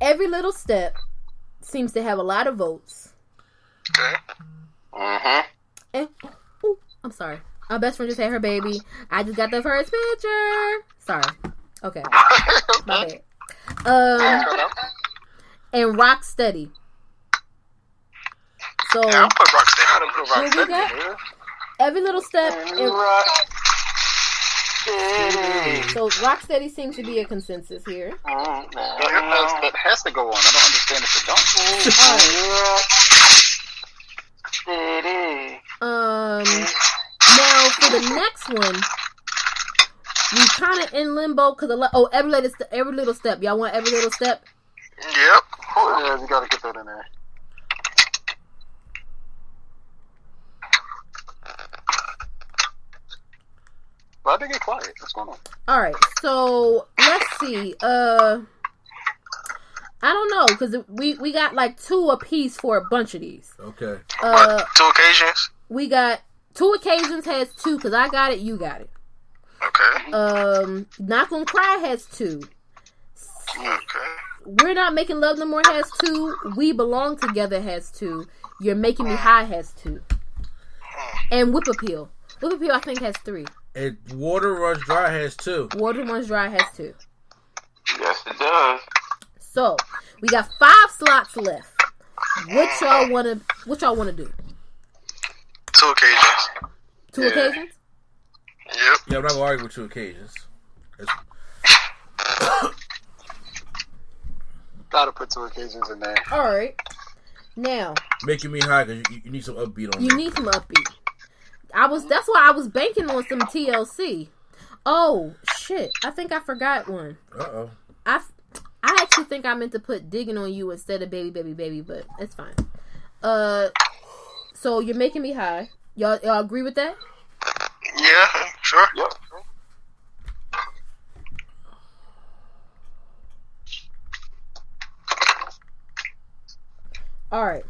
every little step seems to have a lot of votes. Okay. Mm-hmm. And ooh, I'm sorry, my best friend just had her baby. I just got the first picture. Sorry. Okay, my bad. Um, and Rock Steady. So Yeah, I'll put Rocksteady. I done put Rocksteady got? every little step. and- Rock Steady. so Rocksteady seems to be a consensus here. Mm, that, that has to go on. I don't understand if it don't. Um, now for the next one, we kind of in limbo because oh every little st- every little step. Y'all want every little step? Yep. Yeah, you gotta get that in there. Why they get quiet? What's going on? All right, so let's see. Uh, I don't know because we we got like two apiece for a bunch of these. Okay. Uh, What, two occasions. we got two occasions has two because I got it, you got it. Okay. Um, not gonna cry has two. Okay. We're not making love no more has two. We belong together has two. You're making me high has two. And whip appeal. Whip appeal I think has three. And water runs dry has two. Water one's dry has two. Yes, it does. So we got five slots left. What y'all wanna what y'all wanna do? Two occasions. Two Yeah. occasions? Yep. Yeah, I'm not gonna argue with two occasions. Gotta put two occasions in there. Alright. Now, making me high because you, you need some upbeat on you me. need some upbeat. I was that's why I was banking on some TLC. Oh shit. I think I forgot one. Uh oh. I, I actually think I meant to put digging on you instead of baby, baby, baby, but it's fine. Uh, so you're making me high. Y'all, y'all agree with that? Yeah. Sure. Yep. All right.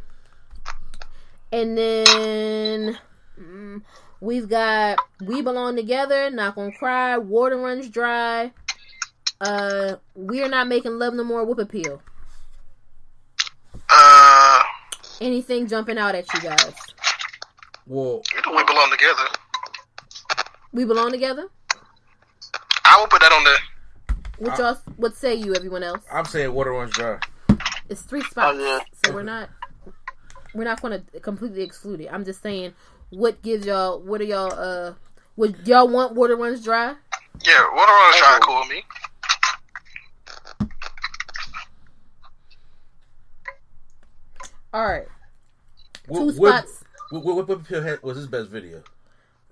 And then mm, we've got we belong together. Not gonna cry. Water runs dry. Uh, we are not making love no more. Whoop appeal. Uh, Anything jumping out at you guys? Well, you know we belong together. We belong together. I will put that on there. What y'all? What say you? Everyone else? I'm saying water runs dry. It's three spots, Oh, yeah. so we're not we're not going to completely exclude it. I'm just saying, what gives y'all? What are y'all? Uh, would y'all want water runs dry? Yeah, water runs dry. Cool me. All right, Wh- two spots. Whip, Whip, Whip Appeal had- was his best video.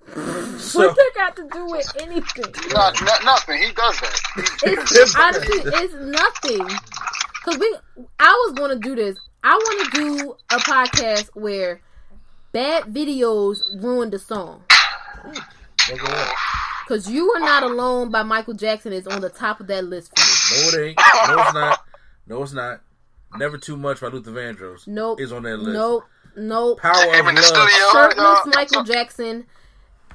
What that got to do with anything? Not, not, nothing. He does that. It's honestly, it's nothing. Cause we, I was going to do this. I want to do a podcast where bad videos ruin the song. Look at that. Cause you are not alone by Michael Jackson is on the top of that list for me. no, it ain't. No, it's not. No, it's not. Never too much by Luther Vandross. Nope. is on that list. Nope. Nope. Power of Him in the Love. Shirtless y'all. Michael Jackson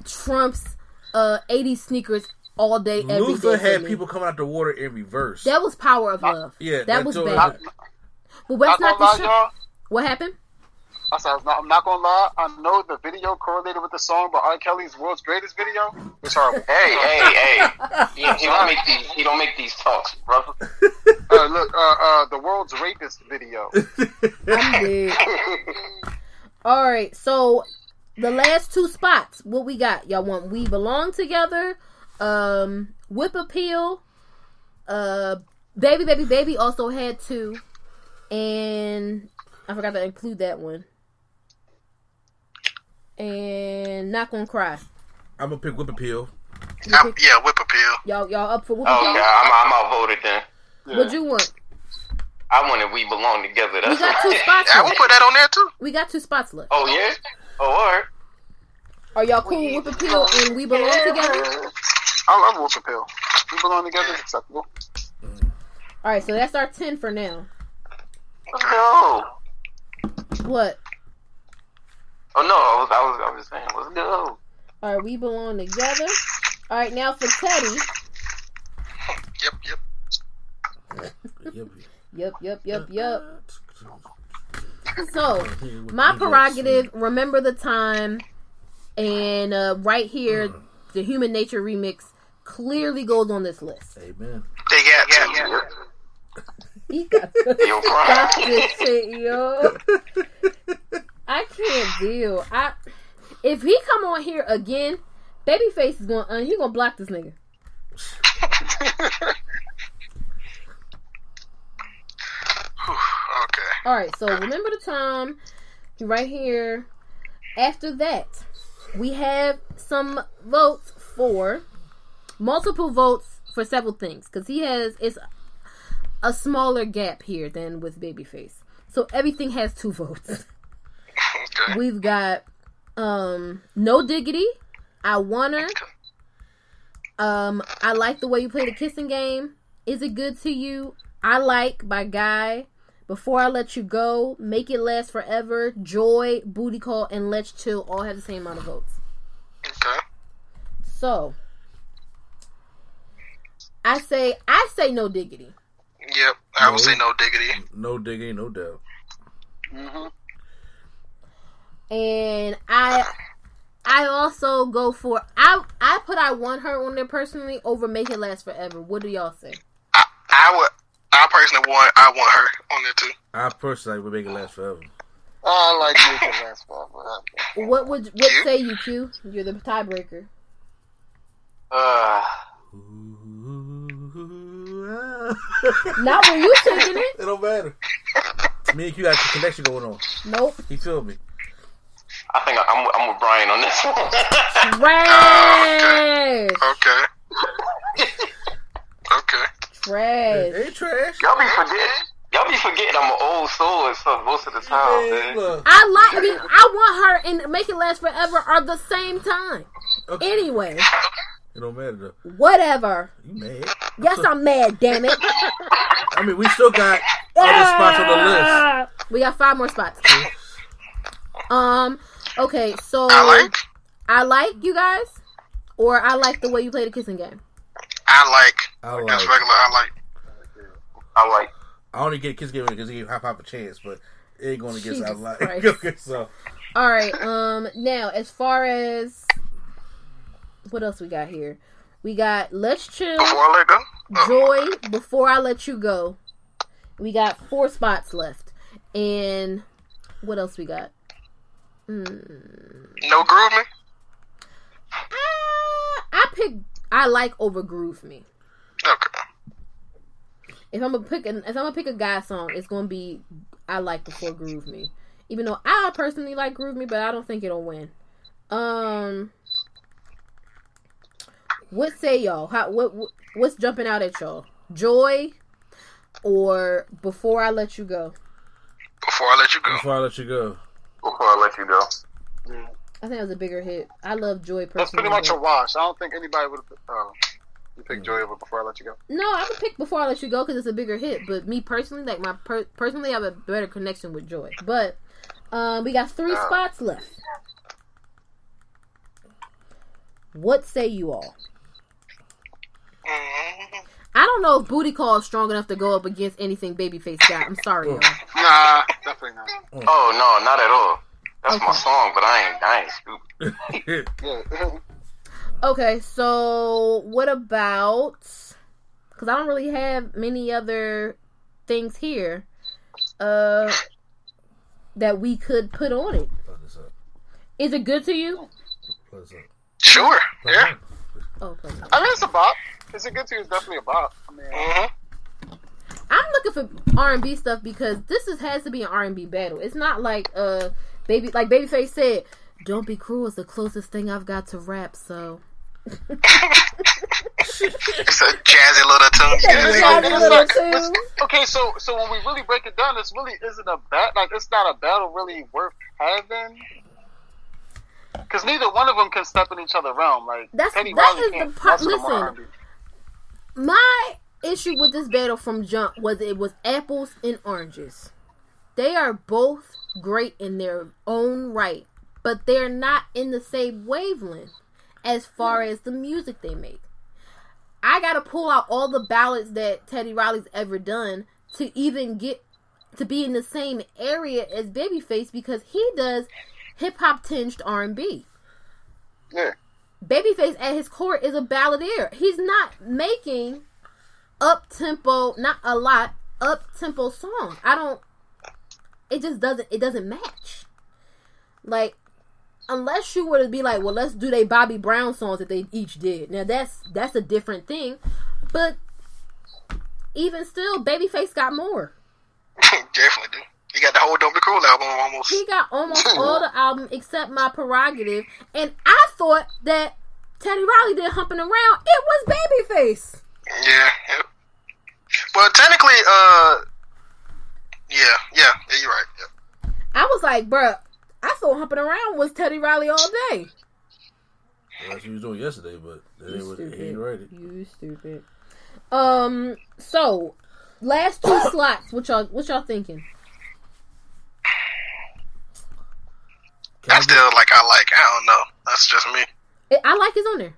trumps uh 80 sneakers all day every day. Luther for had me. people coming out the water in reverse. That was power of love. yeah, that, that was too- bad. But Not that's not the lie, show. What happened? I said, I'm not, I'm not gonna lie. I know the video correlated with the song, but R. Kelly's "World's Greatest" video was horrible. Hey, hey, hey. He, he don't make these. He don't make these talks, brother. uh, look, uh, uh, the world's rapist video. All right, so the last two spots. What we got? Y'all want We Belong Together, um, Whip Appeal, uh, Baby Baby Baby also had two, and I forgot to include that one. And Not Gonna Cry. I'm gonna pick Whip Appeal. I, yeah, whip appeal. Y'all, y'all up for Whip Oh, Appeal? okay. I'm, I'm outvoted then. What do you want? I wanted We Belong Together. We That's got two spots I will put that on there too. We got two spots left. Oh, yeah? Oh, all right. Are y'all cool with Whip Appeal and We Belong Together? I love Wolf Appeal. We belong together. It's acceptable. All right, so that's our ten for now. Let's. What? Oh, no. I was, I was, I was saying, let's go. All right, we belong together. All right, now for Teddy. Yep, yep. Yep. Yep, yep, yep, yep. So, my prerogative, remember the time, and uh, right here, the Human Nature remix clearly goes on this list. Amen. They got two. Yep. He got Yo, Stop Brian. this shit, yo. I can't deal. I if he come on here again, Babyface is going. Uh, he gonna block this nigga. okay. All right. So remember the time. Right here. After that, we have some votes for multiple votes for several things because he has it's a smaller gap here than with Babyface. So everything has two votes. Okay. We've got um No Diggity, I Want Her. Um, I like the way you play the kissing game. Is it good to you? I like by Guy. Before I let you go, make it last forever. Joy, booty call, and let's chill all have the same amount of votes. Okay. So I say I say no diggity. Yep. I would say no diggity. No digging, no doubt. hmm and I I also go for I I put I want her on there personally over make it last forever. What do y'all say? I, I would. I personally want. I want her on there too. I personally would make it last forever. I like Make It Last Forever. What would what You? say you Q? You're the tiebreaker. Uh, Not when you singing it. It don't matter. Me and you got a connection going on. Nope. He feel me. I think I, I'm, I'm with Brian on this one. Trash. Okay. okay. Trash. Ain't trash. Y'all be forgetting. Y'all be forgetting I'm an old soul and stuff most of the time, Hey, man. I like I mean I want her and make it last forever are the same time. Okay. Anyway, It don't matter though. whatever. You mad? Yes, I'm mad. Damn it. I mean, we still got other spots on the list. We got five more spots. Um. Okay, so I like. I like you guys, or I like the way you play the kissing game. I like. I Just like. regular. I like. I like. I only get kiss game because he gave half half a chance, but it ain't going to get I Jesus like. Okay, so All right. Um. Now, as far as what else we got here, we got let's chill, Before I let go. Joy. Before I let you go, we got four spots left, and what else we got? Hmm. No groove me. Ah, I pick. I like over groove me. Okay. If I'm gonna pick, an, if I'm gonna pick a guy song, it's gonna be I like before groove me. Even though I personally like groove me, but I don't think it'll win. Um, what say y'all? How what what- what's jumping out at y'all? Joy or before I let you go? Before I let you go. before I let you go, Before I let you go. I think it was a bigger hit. I love Joy That's personally. pretty much a wash. I don't think anybody would have. Oh, you picked Joy over before I let you go. No, I would pick before I let you go because it's a bigger hit. But me personally, like my per- personally, I have a better connection with Joy. But um, we got three spots left. What say you all? I don't know if Booty Call is strong enough to go up against anything Babyface got. I'm sorry, y'all. Nah, definitely not. Oh no, not at all. That's my song, but I ain't. I ain't stupid. Okay, so what about? Because I don't really have many other things here uh, that we could put on it. Fuck this up. Is it good to you? Sure. Yeah. Oh, okay. I mean, it's a bop. Is a good to you? It's definitely a bop. I mean, hmm I'm looking for R and B stuff because this is, has to be an R and B battle. It's not like uh baby like Babyface said. Don't be cruel is the closest thing I've got to rap. So It's a jazzy little tune. You It's get a jazzy it's little like- tune. it's- okay, so so when we really break it down, this really isn't a bat like it's not a battle really worth having. Because neither one of them can step in each other's realm. Like That's- Teddy that Riley is the can't part- wrestle no more listen. My issue with this battle from jump was it was apples and oranges. They are both great in their own right, but they're not in the same wavelength as far as the music they make. I gotta pull out all the ballads that Teddy Riley's ever done to even get to be in the same area as Babyface because he does hip hop tinged R and B. Yeah. Babyface at his core is a balladeer. He's not making up tempo, not a lot up tempo songs. I don't. It just doesn't. It doesn't match. Like, unless you were to be like, well, let's do they Bobby Brown songs that they each did. Now that's that's a different thing, but even still, Babyface got more. Definitely do. You got the whole Don't Be Cruel album almost. He got almost all the album except my prerogative, and I thought that Teddy Riley did humping around. It was Babyface. Yeah. Yep. Well, technically, uh, yeah, yeah, yeah, you're right. Yeah. I was like, bruh, I thought humping around was Teddy Riley all day. well, that's what he was doing yesterday, but that You ain't what he stupid. ain't ready. You stupid. Um. So, last two slots. What y'all? What y'all thinking? I still like. I like. I don't know. That's just me. I- I like his on there.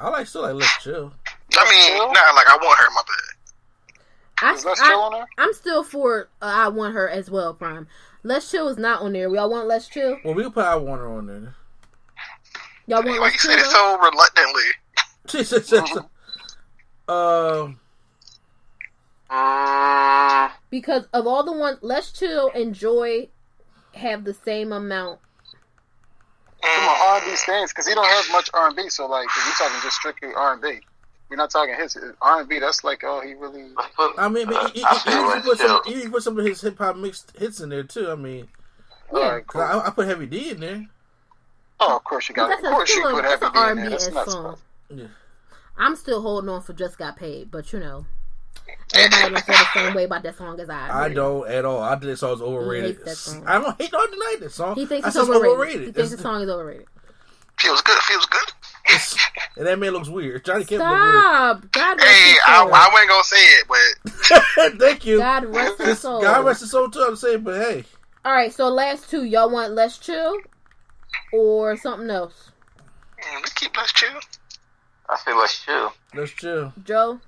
I like still like let's chill. I mean, Chill? nah, like I want her. My bad. I, Is Let's Chill on I, there? I'm still for. Uh, I want her as well. Prime. Let's chill is not on there. We all want Let's chill? Well, we can put our Warner on there. Y'all want Why you Let's chill? said it so reluctantly? She said, said- said- um, Mm, because of all the ones, Let's chill and Joy have the same amount. From an R&B stance, because he don't have much R&B. So like, if we talking just strictly R&B, we're not talking his R&B. That's like, oh, he really. I mean, but he, he, he, he, put some, chill. he put some of his hip hop mixed hits in there too. I mean, Yeah. right, 'cause cool. I, I put Heavy D in there. Oh, of course you got. That's Of course you still a, could that's have an it in there. That's not song. Yeah. I'm still holding on for Just Got Paid, but you know, everybody don't feel the same way about that song as I. I do. don't at all. I think that song's overrated. hates that song. I don't hate. Don't deny that song. He thinks I it's said overrated. He thinks It's- the song is overrated. Feels good. Feels good. it's- and that man looks weird. Johnny Kemp look weird. Stop! God rest Hey, I. I wasn't gonna say it, but Thank you. God rest his soul. God rest his soul too. I'm saying, but hey, All right, so last two, y'all want Let's Chill or something else? mm, let's keep let's chill. I say let's chill. let's chill. Joe.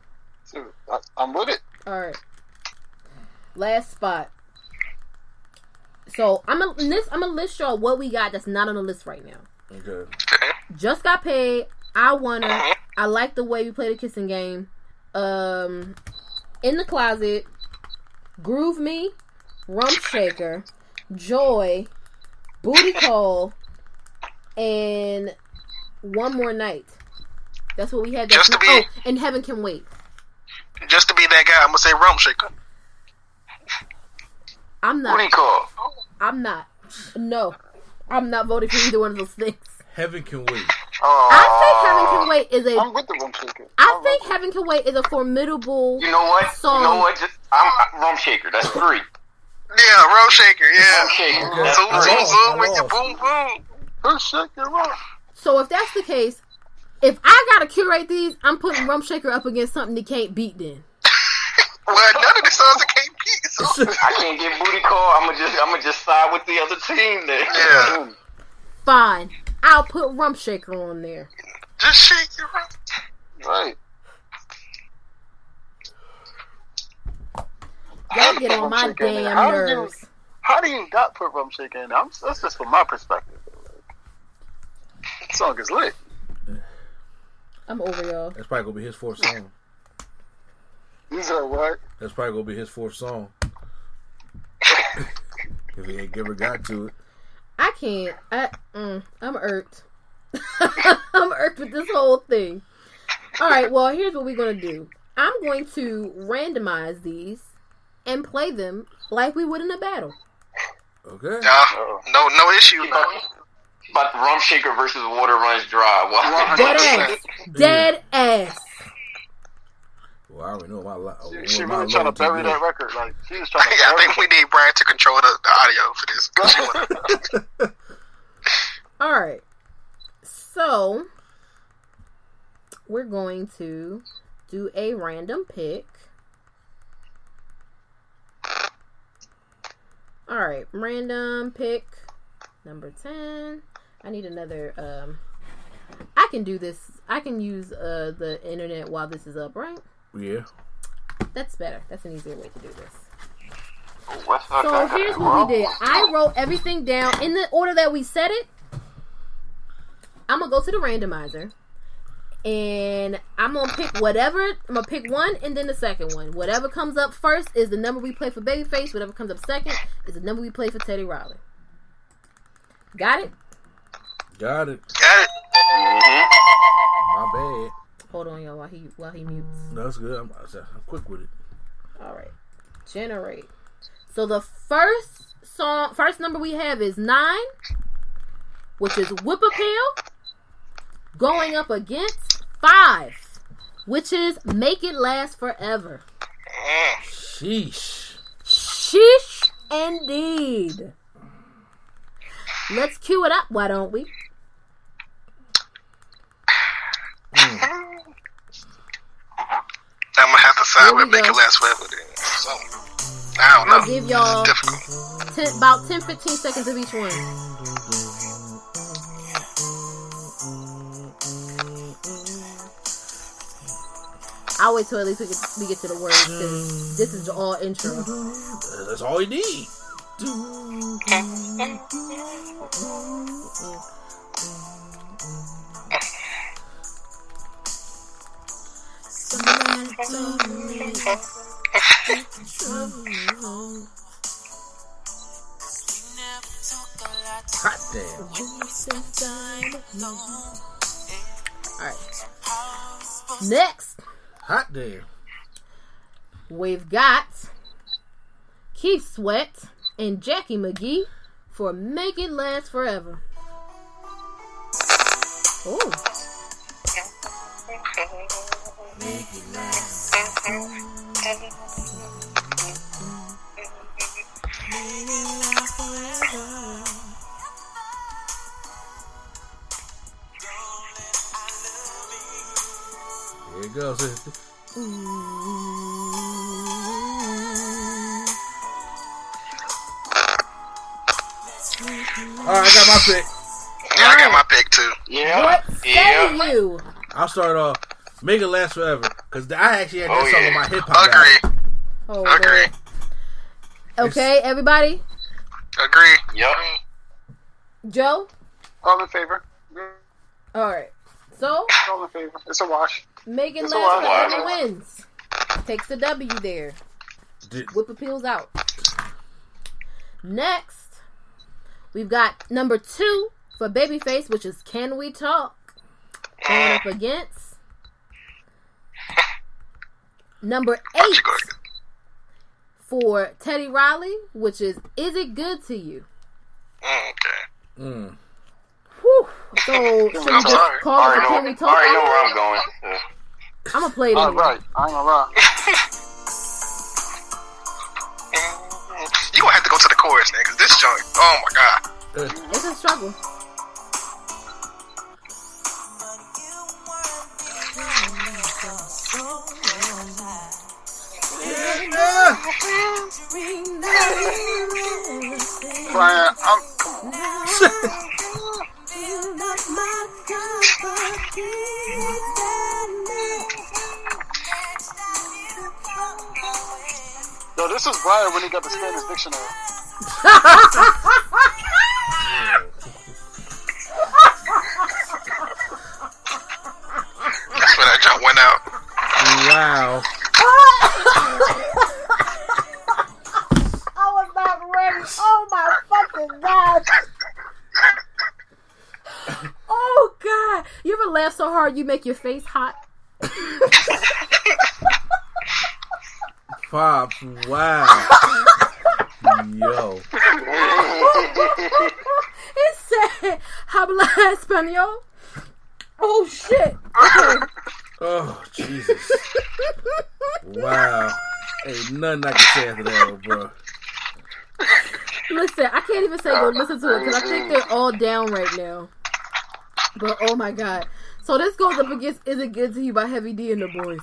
Dude, I, I'm with it. All right. Last spot. So I'm gonna list. I'm gonna list y'all what we got that's not on the list right now. Okay. Okay. Just got paid. I wanna. I like the way we play the kissing game. Um, in the closet. Groove me. Rump shaker. Joy. Booty call. And one more night. That's what we had. That's Just to be- oh, and heaven can wait. Just to be that guy, I'm gonna say Rump Shaker. I'm not. What do you not. call? I'm not. No, I'm not voting for either one of those things. Heaven can wait. Oh, I think Heaven Can Wait is I'm a. with the room shaker. I think Heaven Can Wait is a formidable. You know what? Song. You know what? Just, I'm, I'm Rump Shaker. That's three. Yeah, Rump Shaker. Yeah. Rump Shaker. Okay. Zoom, zoom, zoom with your boom, boom. Who shaker room? So if that's the case, if I gotta curate these, I'm putting Rump Shaker up against something they can't beat. Then Well, none of the songs that can't beat. So. I can't get booty call. I'm gonna just I'm gonna just side with the other team then. Yeah. fine, I'll put Rump Shaker on there. Just shake your rump. Right. Y'all get on my shaker in there. damn How do you- nerves. How do you not put Rump Shaker in? I'm, that's just from my perspective. That song is lit. I'm over y'all. That's probably gonna be his fourth song. These are what? That's probably gonna be his fourth song. if he ain't ever got to it. I can't. I mm, I'm irked. I'm irked with this whole thing. All right. Well, here's what we're gonna do. I'm going to randomize these and play them like we would in a battle. Okay. Yeah, no, no issue. About, about the Rump Shaker versus water runs dry. What? Dead ass. Mm. Dead ass. Well, I already know my li- She, what she really trying to bury that record. Like she was trying to. Yeah, I bury think we need Brian to control the, the audio for this. All right. So we're going to do a random pick. All right, random pick number 10. I need another um I can do this. I can use uh the internet while this is up, right? Yeah. That's better. That's an easier way to do this. So here's what we did. I wrote everything down in the order that we said it. I'm gonna go to the randomizer, and I'm gonna pick whatever. I'm gonna pick one and then the second one. Whatever comes up first is the number we play for Babyface. Whatever comes up second is the number we play for Teddy Riley. Got it? Got it. Got it. Mm-hmm. My bad. Hold on, y'all, while he while he mutes. No, that's good. I'm, I'm quick with it. All right, generate. So the first song, first number we have is nine, which is Whip Appeal, going up against five, which is Make It Last Forever. Sheesh. Sheesh, indeed. Let's cue it up, why don't we? Mm. I'm gonna have to side Here we with make go. it last forever. Then. So, I don't know. I'll give y'all It's difficult. 10, about 10, 15 seconds of each one. I'll wait till at least we get, we get to the words because this is all intro. That's all you need. Hot damn. Alright. Next, Hot damn. we've got Keith Sweat and Jacci McGhee for Make It Last Forever. Ooh. Here it goes. All right, I got my pick. Yeah, I got my pick too. Yeah. What say Yeah. you? I'll start off. Make it last forever. Because I actually had that Oh, song yeah. on my hip hop. album. Agree. Hold Agree. on. Okay, everybody. Agree. Yep. Joe. All in favor. All right. So All in favor. It's a wash. Make It It's Last. Forever wins. Takes the W there. Did- Whip appeals out. Next, we've got number two for Babyface, which is Can We Talk? Going up against number eight you gonna get? for Teddy Riley, which is Is It Good to You? Mm, okay. Mm. Whew. So, should we I'm just call I it already Can know, We I already know where I'm going. Uh, I'm going to play it All anyway. right. I ain't gonna lie. You gonna have to go to the chorus, man, because this joint. Oh my god. It's a struggle. Brian, I'm, come on. Yo, this is Brian when he got the Spanish dictionary. That's when that jump went out. Wow. I was not ready. Oh my fucking god. ever laugh so hard you make your face hot? Pops, wow. Yo. It said habla español. Oh shit. Okay. Oh, Jesus. Wow. Ain't nothing I can say after that, bro. Listen, I can't even say go listen to it because I think they're all down right now. But oh my god. So this goes up against Is It Good to You by Heavy D and the Boys.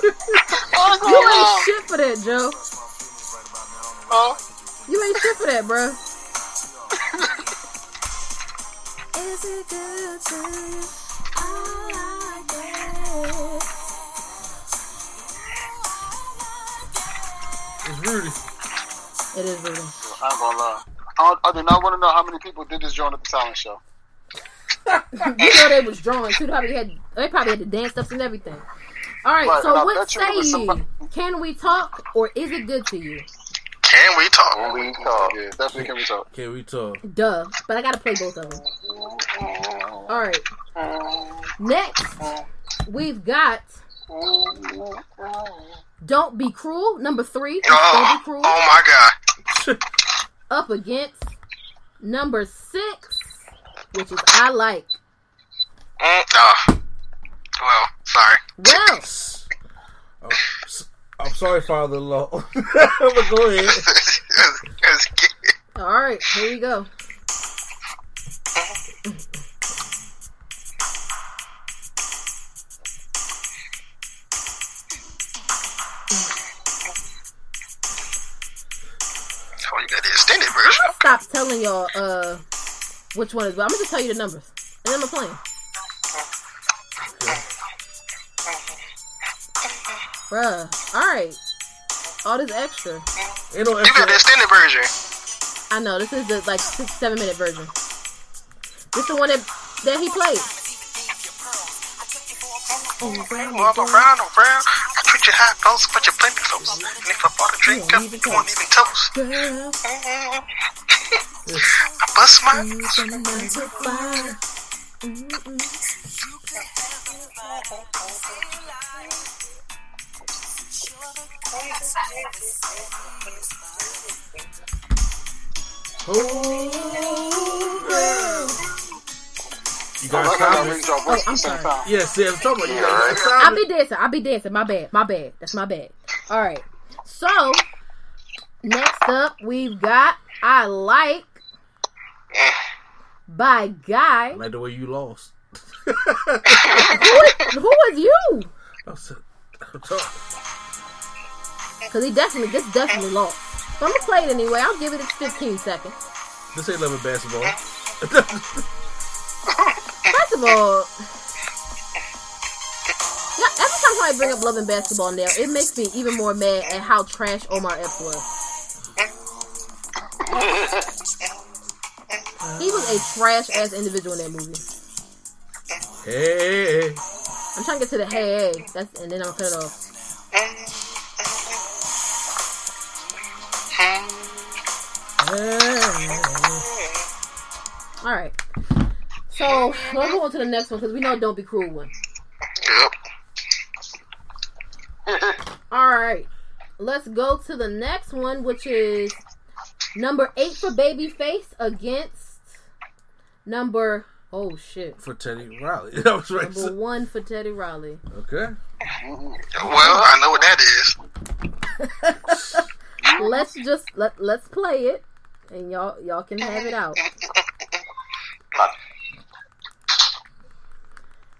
You ain't oh, shit for that, Joe. Oh, You ain't shit for that, bro. Is it good to you? I like it. Rudy. It is Rudy. I ain't gonna lie. I, don't- I do not want to know how many people did this joint at the talent show. You know they was drawing too. They probably had they probably had the dance steps and everything. All right, Right, so what bet you say it was ye? somebody- Can we talk or is it good to you? Can we talk? When we talk, Yeah, definitely can we talk. Can we talk. Duh, but I gotta play both of them. All right. Next, we've got "Don't Be Cruel" number three. Don't Oh, be cruel. oh my god. Up against number six, which is "I Like." Mm, oh. Well, sorry. Well, Oh, s- I'm sorry, father-in-law. but go ahead. Let's get all right, here we go. You got the extended version. Stop telling y'all uh which one is. But I'm gonna just tell you the numbers, and then I'm playing. Bruh, all right. All this extra. Ain't no You got the extended version. I know this is the like six seven minute version. This is the one that that he played. Oh, brown, Well, I'm brown. around, around. I treat you high close, but you're plenty close. And if I bought a drink up, you won't even toast. Girl, I bust my. Oh, read y'all voice at I'm the sorry. time. Yes, yeah, I'm talking about you. Yeah, gotta right. stop I'll be dancing. I'll be dancing. My bad. My bad. That's my bad. All right. So next up, we've got "I Like" by Guy. I like the way you lost. Who is, who is you? I'm so- Because he definitely, this definitely lost. But I'm gonna play it anyway. I'll give it 15 seconds. This ain't loving basketball. First of all, yeah, every time somebody bring up Love and Basketball now, it makes me even more mad at how trash Omar Epps was. He was a trash ass individual in that movie. hey, I'm trying to get to the hey, hey. That's and then I'm gonna cut it off. Hey. All right. So let's go on to the next one because we know "Don't Be Cruel" one. Yep. Uh-uh. All right. Let's go to the next one, which is number eight for Babyface against number oh shit for Teddy Riley. That was right. number one for Teddy Riley. Okay. Well, I know what that is. Let's just let let's play it, and y'all y'all can have it out.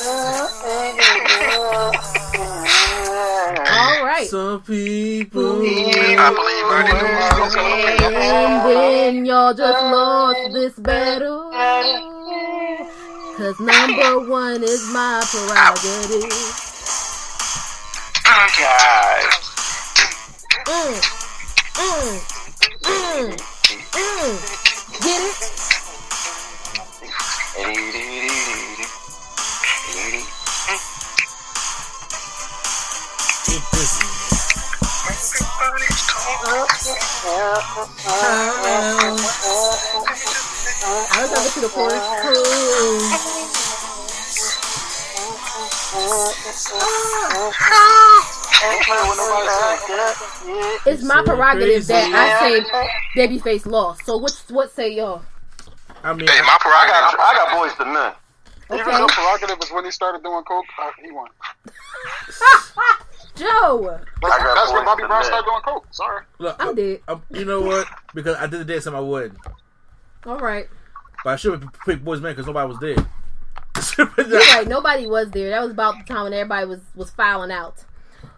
All right. some people. I believe I already knew what was gonna be. And then y'all just lost this battle. Cause number one is my prerogative. God. Mm, mm, mm, mm. Get it? I was talking to the chorus. Ooh. It's my prerogative that I say babyface lost. So what? What say y'all? I mean, Hey, my I prerogative. got, I got Boyz II Men. Even Okay. though prerogative was when he started doing coke, uh, he won. Joe, That's, I got that's when Bobby Brown started doing coke. Sorry. look, I'm I- dead. I'm- you know what? Because I did the dance, and I wouldn't. All right. But I should have picked Boys Man because nobody was there. You're right. Nobody was there. That was about the time when everybody was was filing out.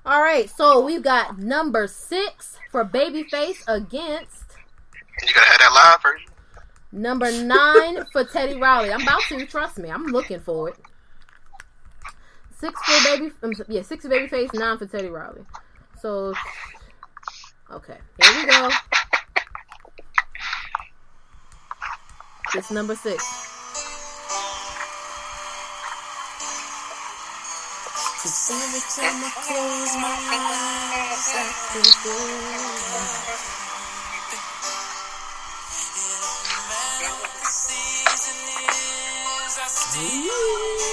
All right. So we've got number six for babyface against You gotta have that live version. number nine for Teddy Riley. I'm about to trust me. I'm looking for it. Six for baby. Um, yeah, six for babyface. Nine for Teddy Riley. So okay, here we go. It's number six. Cause every time I close my eyes, I think of No matter what the season is, I still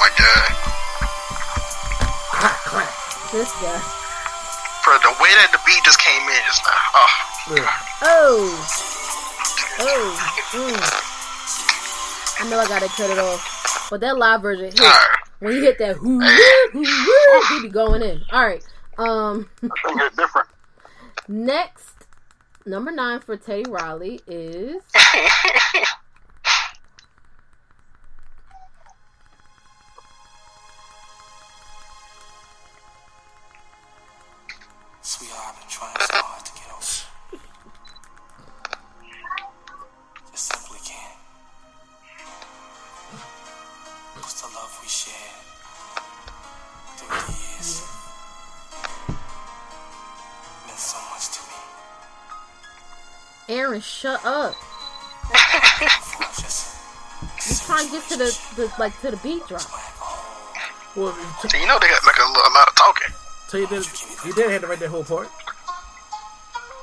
my god. This guy. For the way that the beat just came in just now. Oh. Oh. Oh. Mm. I know I gotta cut it off. But that live version hit. Alright. When you hit that whoo woo, whoo woo, he be going in. Alright. Um I think it's different. next number nine for Teddy Riley is shut up. Before it was just You trying to get to the, the like to the beat drop. Well, t- So you know they got like a, lo- a lot of talking. So you did you did have to write that whole part.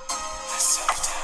Let's settle down.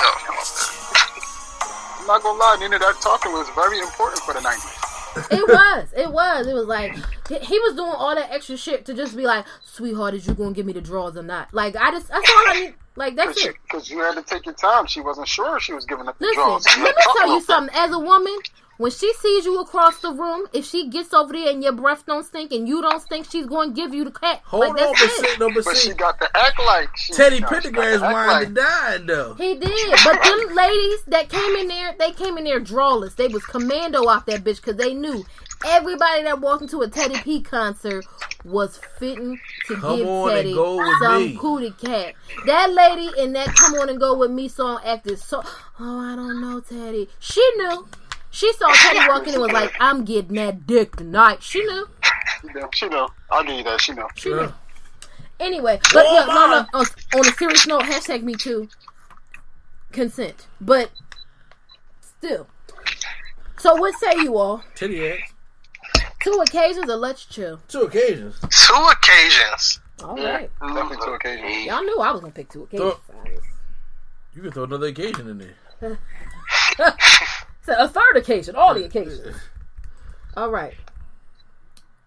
Oh, I'm not gonna lie, Nina, that talking was very important for the 90s. It was. It was. It was like he he was doing all that extra shit to just be like, "Sweetheart, is you gonna give me the draws or not?" Like I just that's all I need. Like that's it. Because you had to take your time. She wasn't sure she was giving up the Listen, draws. let me tell you something. As a woman, when she sees you across the room, if she gets over there and your breath don't stink and you don't stink, she's going to give you the cat. Hold like on, that's but it. see, no, but But she got to act like she. Teddy no, she to Pendergrass act whined like- and died though. He did, but them ladies that came in there, they came in there drawless. They was commando off that bitch because they knew everybody that walked into a Teddy P concert was fitting to Come give Teddy some me. cootie cat. That lady in that "Come On and Go with Me" song acted so. Oh, I don't know, Teddy. She knew. She saw Teddy walking and was like, "I'm getting that dick tonight." She knew. She know. She know. I'll give you that. She know. She Yeah. knew. Anyway, but Oh, yeah, no, no. On, on a serious note, hashtag me too. Consent, but still. So what say you all? Teddy had Two occasions or let's chill. two occasions. two occasions. All right, Definitely two occasions. y'all knew I was gonna pick two occasions. You can throw another occasion in there. So a third occasion, all the occasions. All right.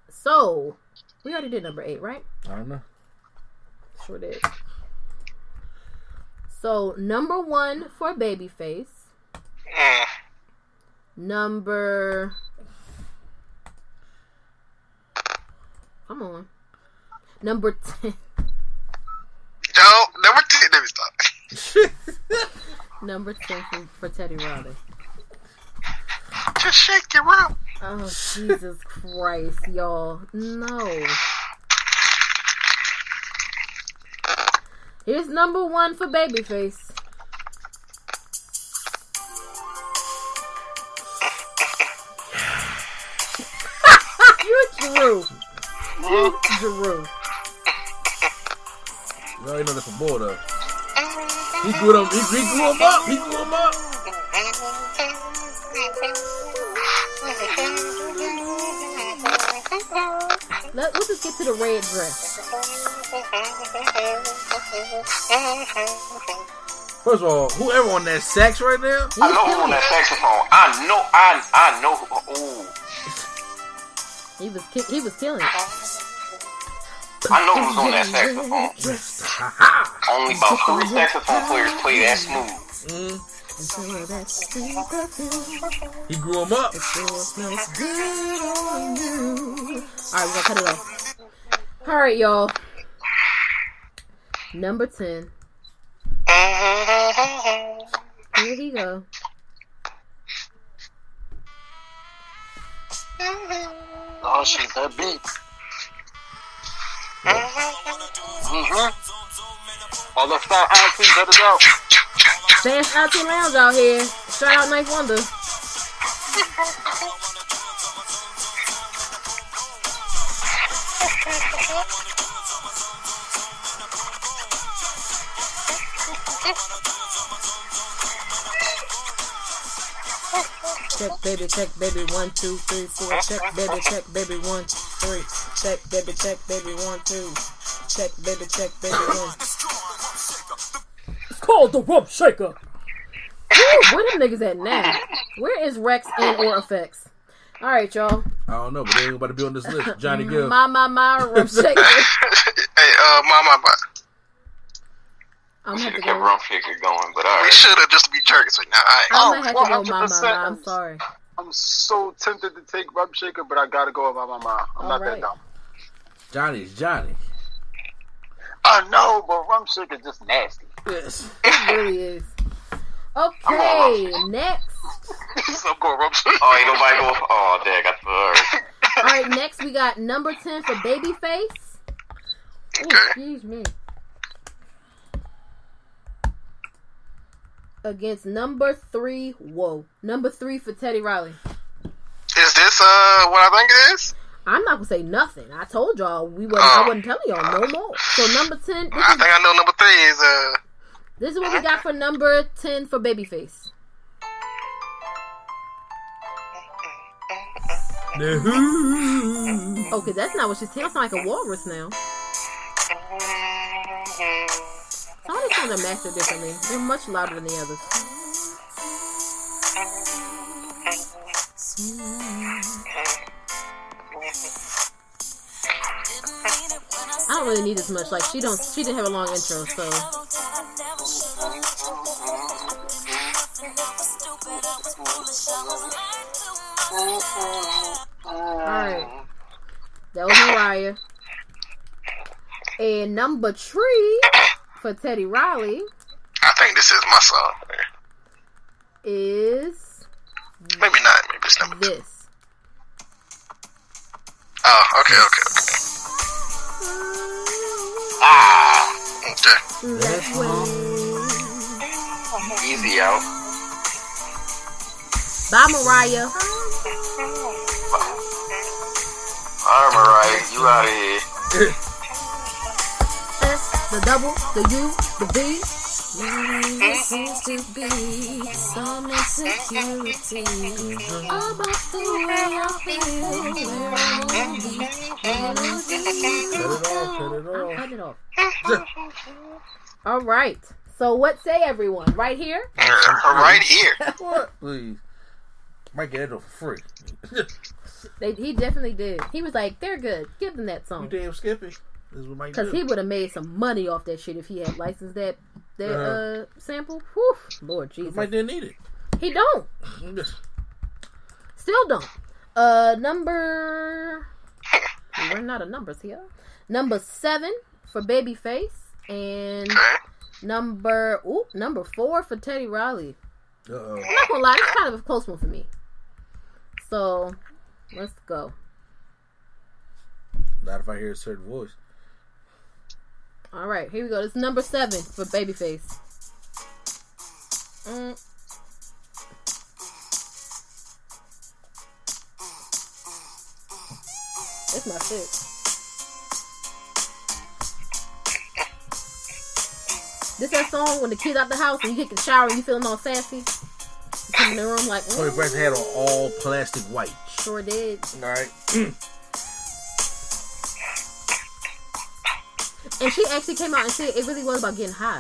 So we already did number eight, right? I don't know. Sure did. So number one for Babyface Mm. Number. Come on. Number 10. Yo, number ten. Let me stop. Number 10 for, for Teddy Riley. Just shake your rump. Oh, Jesus Christ, y'all. No. Here's number one for Babyface. You Drew. You already know that's from boy though. He grew them. He, he grew him up. He grew him up. Let, let's just get to the red dress. First of all, whoever on that sax right now, I know who on that saxophone. I know. I I know. Ooh. He was ki- he was killing it. I know who's on that saxophone. Only about three saxophone players play that smooth. he grew him up. Alright, we're gonna cut it off. Alright, y'all. Number 10. Here he go. Oh shit, that beat. Mm-hmm. All the fat aunties, let it out. Fans out to lounge out here. Shout out 9th Wonder. Check baby, check baby, one, two, three, four. Check baby, check baby, one, three. Check baby, check baby, one, two. Check baby, check baby, one. It's called the Rump Shaker. Ooh, where them niggas at now? Where is Rex and or effects? All right, y'all. I don't know, but they ain't about to be on this list. Johnny Gill. My my my Rump Shaker. hey, uh, mama, but I'm gonna have Should to have kept go. Rump Shaker going, but we should have just be jerks right now. I, I'm gonna have to go. My 100%. my. I'm sorry. I'm so tempted to take Rump Shaker, but I gotta go with my mama. I'm All not right. that dumb. Johnny's Johnny. I know, but Rump Shaker just nasty. Yes. It really is. Okay, next. so I'm going Shaker. Oh, ain't nobody go. Oh, dang, I alright. All right, next we got number ten for Babyface. Ooh, Okay. excuse me. Against number three, whoa, number three for Teddy Riley. Is this uh what I think it is? I'm not gonna say nothing. I told y'all we wasn't. I wasn't telling y'all no more. So number ten. This I is, think I know number three is uh. this is what we got for number ten for Babyface. Okay, that's not what she's saying. Sound like a walrus now. Of these songs are mastered differently. They're much louder than the others. I don't really need as much. Like she don't. She didn't have a long intro, so. Alright. That was Mariah. And number three for Teddy Riley I think this is my song. is Maybe not. Maybe it's number two. this. Oh, okay, okay, okay. Ah, Okay. That's when easy out. Bye Mariah. Alright, Mariah, you out of here. S, the double, the U, the V. There seems to be some insecurity about the way I feel. Where I wanna be, wanna Cut it off. Cut it off. cutting it off. All right. So what say everyone? Right here? Right here. What? Please. Might get it for free. They, he definitely did. He was like, "They're good. Give them that song." you song." damn Skippy. This is what Mike Because he would have made some money off that shit if he had licensed that that Uh-huh. uh sample. Whew, Lord Jesus, Mike didn't need it. he don't. still don't. Uh, number. we run out of numbers here. Number seven for Babyface, and number ooh, number four for Teddy Riley. Uh-oh. I'm not gonna lie, it's kind of a close one for me. So, let's go. Not if I hear a certain voice. All right, here we go. This is number seven for Babyface. Mm. It's my shit. This that song when the kid's out the house and you get the shower and you feeling all sassy. You come in the room like, Toni Braxton had on all plastic white. sure did. All right. And she actually came out and said it really was about getting high.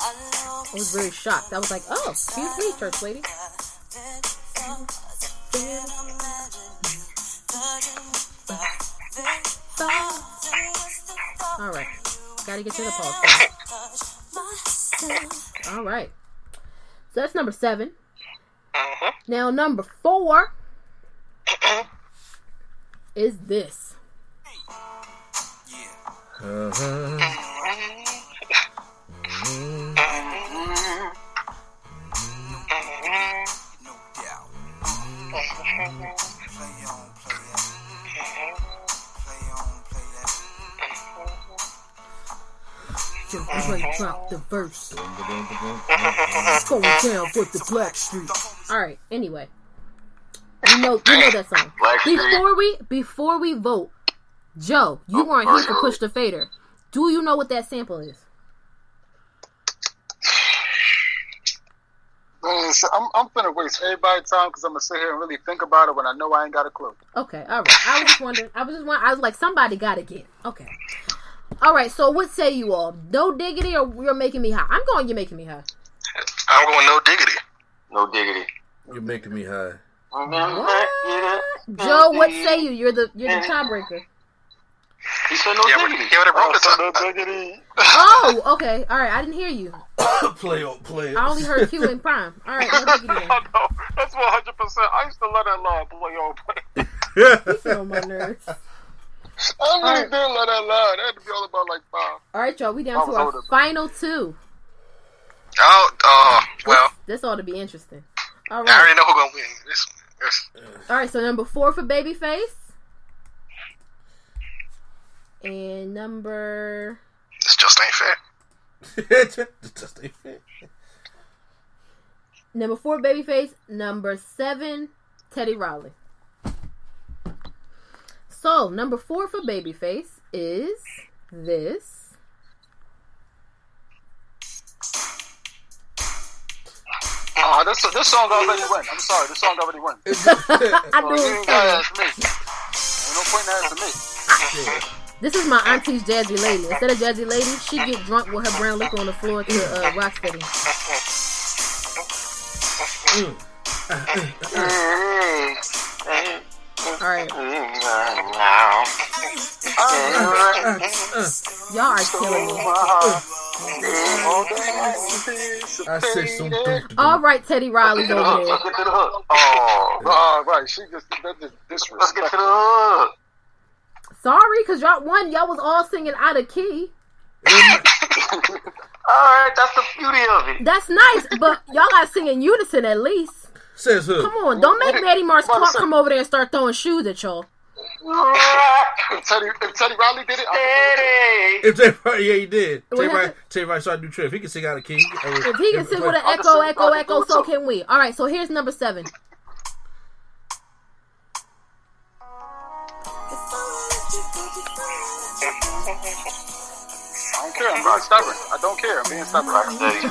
I was very shocked. I was like, oh, excuse me, church lady. All right. Gotta get to the pause. All right. So that's number seven. Mhm. Now, number four is this. Uh-huh. Just like drop the verse. Going down for the Blackstreet. All right. Anyway, you know, you know that song. Before we before we vote, Joe, you Oh, weren't here for sorry. Push oh. the Fader. Do you know what that sample is? Man, so I'm, I'm finna waste everybody's time because I'm gonna sit here and really think about it when I know I ain't got a clue. Okay, all right. I was just wondering. I was just wondering. I was like, somebody got to get. Okay. All right. So what say you all? No diggity, or you're making me high? I'm going. You're making me high. I'm going no diggity. No diggity. You're making me high. Mm-hmm. What? Joe, what say you? You're the you're the tiebreaker. He said no Yeah, but diggity. he would have wrote the so no diggity. Oh, okay. All right. I didn't hear you. play on play. I only heard Q and Prime. All right. No diggity. then. I know. That's 100. percent I used to let that line play on play. You get on my nerves. I really Alright. did let that line. That had to be all about like five. All right, y'all. We down to our older. final two. Oh, uh, well, This ought to be interesting. All I already know who's gonna win. This, this. All right. So number four for Babyface. And number This just ain't fair. It just ain't fair. number four Babyface. Number seven Teddy Riley. So number four for Babyface is this. Oh, this this song already went. I'm sorry, this song already went. I So knew you ain't gotta coming. ask me. Ain't no point in asking me. This is my auntie's jazzy lady. Instead of jazzy lady, she get drunk with her brown liquor on the floor to uh, Rocksteady. All right, y'all are killing me. I said something. All right, Teddy Riley's over Let's get to the hook. Oh, Oh, right. She just that just let's get to the hook. Sorry, cause y'all one y'all was all singing out of key. All right, that's the beauty of it. That's nice, but y'all got to sing in unison at least. Says who? Come on, don't make Maddie Mars What Clark come over there and start throwing shoes at y'all. If Teddy, if Teddy Riley did it, I Daddy. If Jay, yeah, he did. What Jay Wright, happened? Started a new trip. If he can sing out of key. If he can sing with an echo, echo, echo, so can we. All right, so here's number seven. I don't care. I'm being stubborn. I don't care. I'm being stubborn. Rocksteady.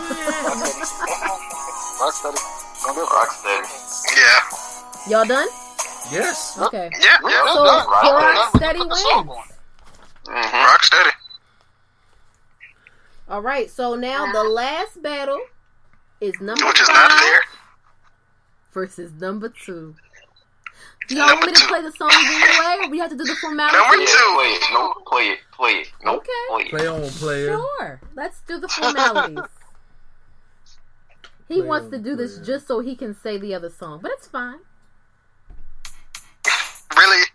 Rocksteady. Don't give a fuck. Rocksteady. Yeah, Y'all done? Yes. Okay. yeah, yeah. So done. Rock- We're done. Steady put the song wins. Mm-hmm. Rock steady. All right, so now the last battle is number Which is five not there. versus number two. Y'all want me to play the song anyway? We have to do the formality. Number two. Play. No, play it. Play it. No, okay. Play, it. play on, player. Sure. Let's do the formalities. he play wants on, to do player. this just so he can say the other song, but it's fine. Really?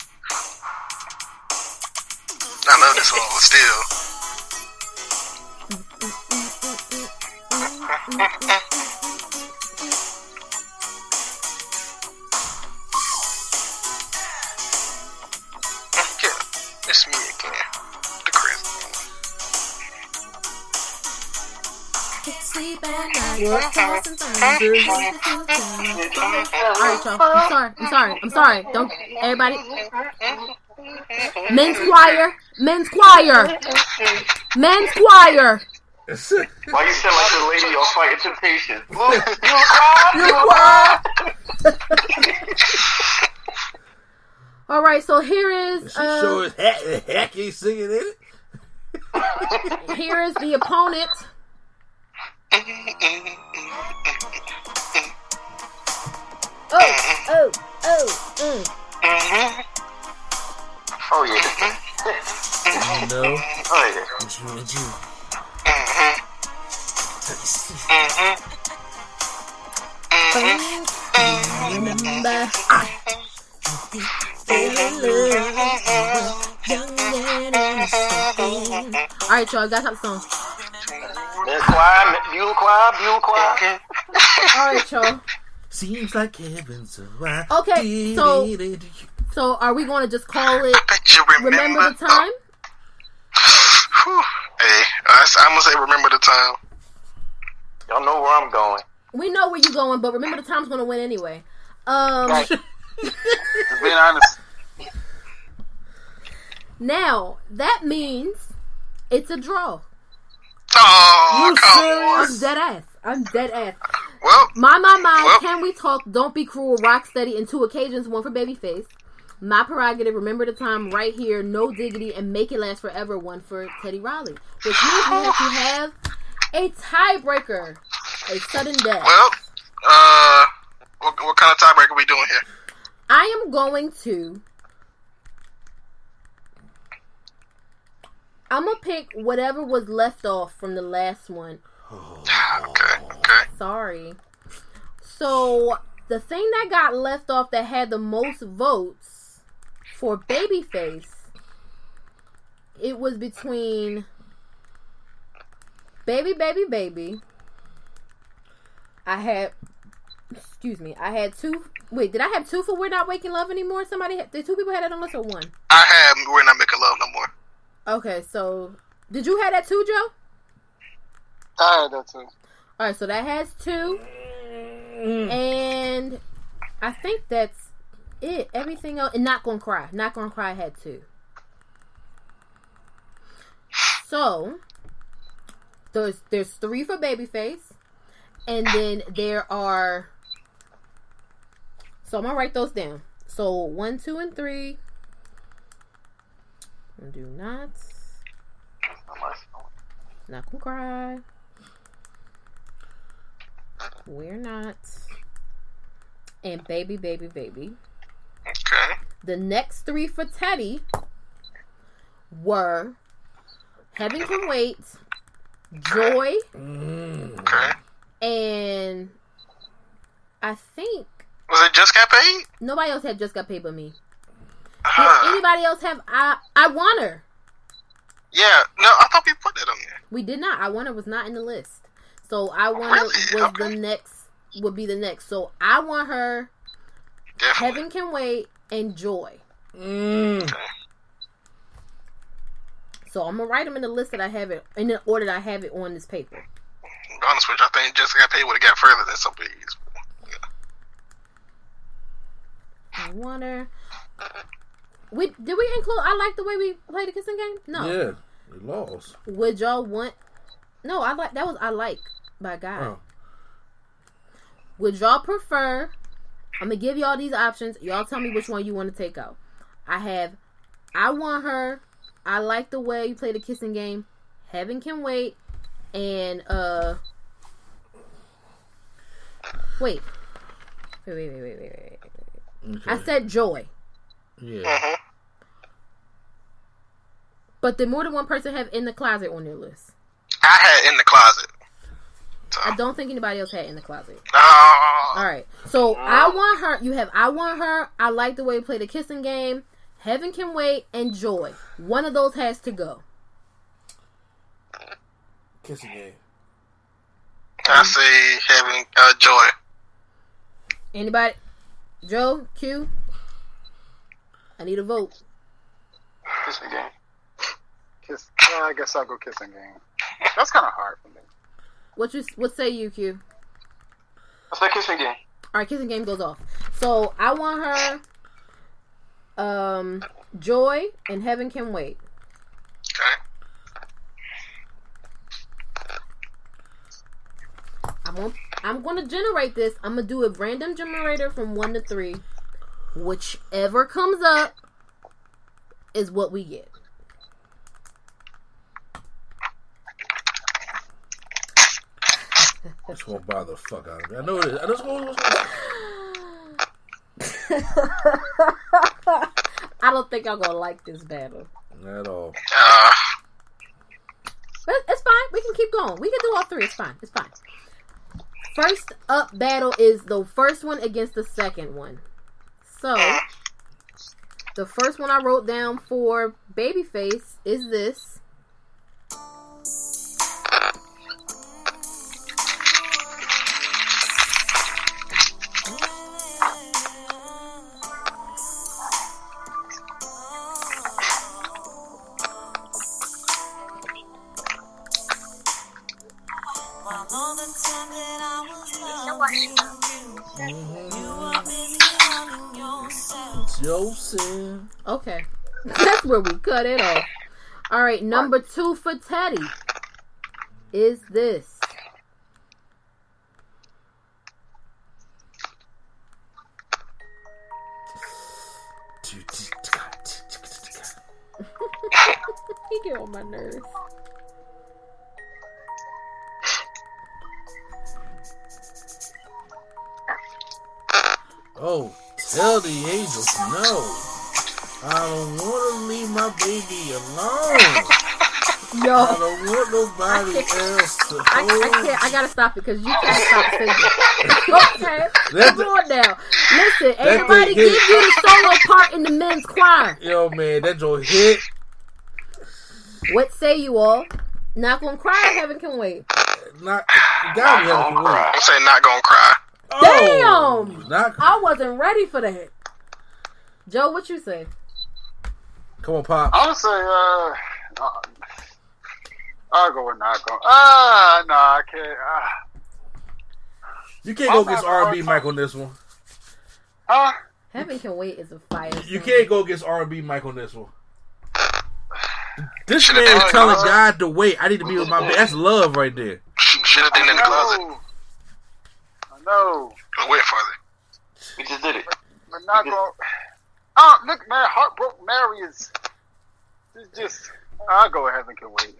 I love this song still. at night, tossing things. Alright, y'all. I'm sorry. I'm sorry. I'm sorry. Don't everybody. Men's choir. Men's choir. Men's choir. Why you sound like the lady on Fighting Temptation? All right. So here is She sure uh, is hack, hacky singing in it. here is the opponent. Oh, oh, oh, mm. Oh yeah. No. Oh yeah. Would you, would you? Remember. All right, y'all. Got that song. Men's choir, mule choir, mule choir. All right, y'all. Seems like heaven, so I Okay, so- it, it, So, are we going to just call it Bet you remember. "Remember the Time"? Whew. Hey, I, I'm gonna say remember the time. Y'all know where I'm going. We know where you're going, but remember the time's going to win anyway. Um, Right. Just being honest. now that means it's a draw. Oh, You serious? I'm dead ass. I'm dead ass. Well, My my my. Well- Can we talk? Don't be cruel. Rock Rocksteady in two occasions. One for Babyface. My prerogative. Remember the time right here. No diggity and make it last forever. One for Teddy Riley. Which means we have to have a tiebreaker. A sudden death. well, uh, what, what kind of tiebreaker are we doing here? I am going to. I'm gonna pick whatever was left off from the last one. Okay, okay. Sorry. So the thing that got left off that had the most votes for Babyface, it was between Baby Baby Baby. I had, excuse me, I had two. Wait, did I have two for We're Not Waking Love anymore? Somebody, had, did two people had that on list or one? I have. We're not making love no more. Okay, so did you have that too, Joe? I had that too. All right, so that has two, mm. and I think that's it. Everything else, and not gonna cry. Not gonna cry had two. So there's there's three for Babyface, and then there are. So I'm gonna write those down. So one, two, and three. Do not, not gonna cry. We're not. And baby, baby, baby. Okay. The next three for Teddy were Heaven Can Wait, Joy, Okay. and I think Was it just got paid? nobody else had just got paid but me. Did Uh, anybody else have I I want her? yeah. No, I thought we put that on there. We did not. I want her was not in the list. So I want her Really? was Okay. the next would be the next. So I want her Definitely. Heaven Can Wait and Joy. Mm. So I'm gonna write them in the list that I have it in the order that I have it on this paper. To be honest with you, I think just got paid would have got further than some of these. I want her. We did we include? I like the way we played the kissing game. No, Yeah, we lost. would y'all want? No, I like that was I like by God. Oh. Would y'all prefer? I'm gonna give y'all these options. Y'all tell me which one you want to take out. I have. I want her. I like the way you play the kissing game. Heaven can wait. And uh. Wait. Wait, wait, wait, wait, wait, wait. wait. Okay. I said joy. yeah. Mm-hmm. But did more than one person have in the closet on their list? I had in the closet. So, I don't think anybody else had in the closet. oh, All right. So I want her. You have I want her. I like the way you play the kissing game. Heaven Can Wait, and Joy. One of those has to go. Kissing game. I say heaven uh, joy. Anybody? Joe, Q? I need a vote. Kissing game. Kiss. Well, I guess I'll go kissing game. That's kind of hard for me. What you what say you, Q? I said kissing game. All right, kissing game goes off. So I want her, um, Joy and Heaven Can Wait. Okay. I'm gonna, I'm gonna generate this. I'm gonna do a random generator from one to three. Whichever comes up is what we get. That's gonna bother the fuck out of me. I know it is. I know it's gonna. I don't think I'm gonna like this battle. not at all. Uh, But it's fine. We can keep going. We can do all three. It's fine. It's fine. First up battle is the first one against the second one. So the first one I wrote down for Babyface is this. Cut it off. All right, number two for Teddy is this. he get on my nerves. Oh, tell the angels no. I don't want to leave my baby alone. Yo, I don't want nobody else to I, hold. I can't. I gotta stop it because you can't stop singing. okay, That's come on now. Listen, everybody give hit. you the solo part in the men's choir. Yo, man, that joint hit. What say you all? Not gonna cry. Heaven can wait. Not, got me Not gonna cry. I'm saying not gonna cry. Oh, Damn! Not, I wasn't ready for that. Joe, what you say? Come on, Pop. I'm gonna say, uh, uh, I'll go with not going. Ah, no, I can't. Ah, You can't go I'm against having a R&B hard Mike on this one. huh? Heaven can wait is a fire. You song. can't go against R&B Mike on this one. This man is telling? God to wait. I need to be with my baby. That's love right there. Should have done it in the closet. I know, But wait Father. We just did it. but not going. Oh, look, man, heartbroken Mary is. It's just. I'll go ahead and Can Wait.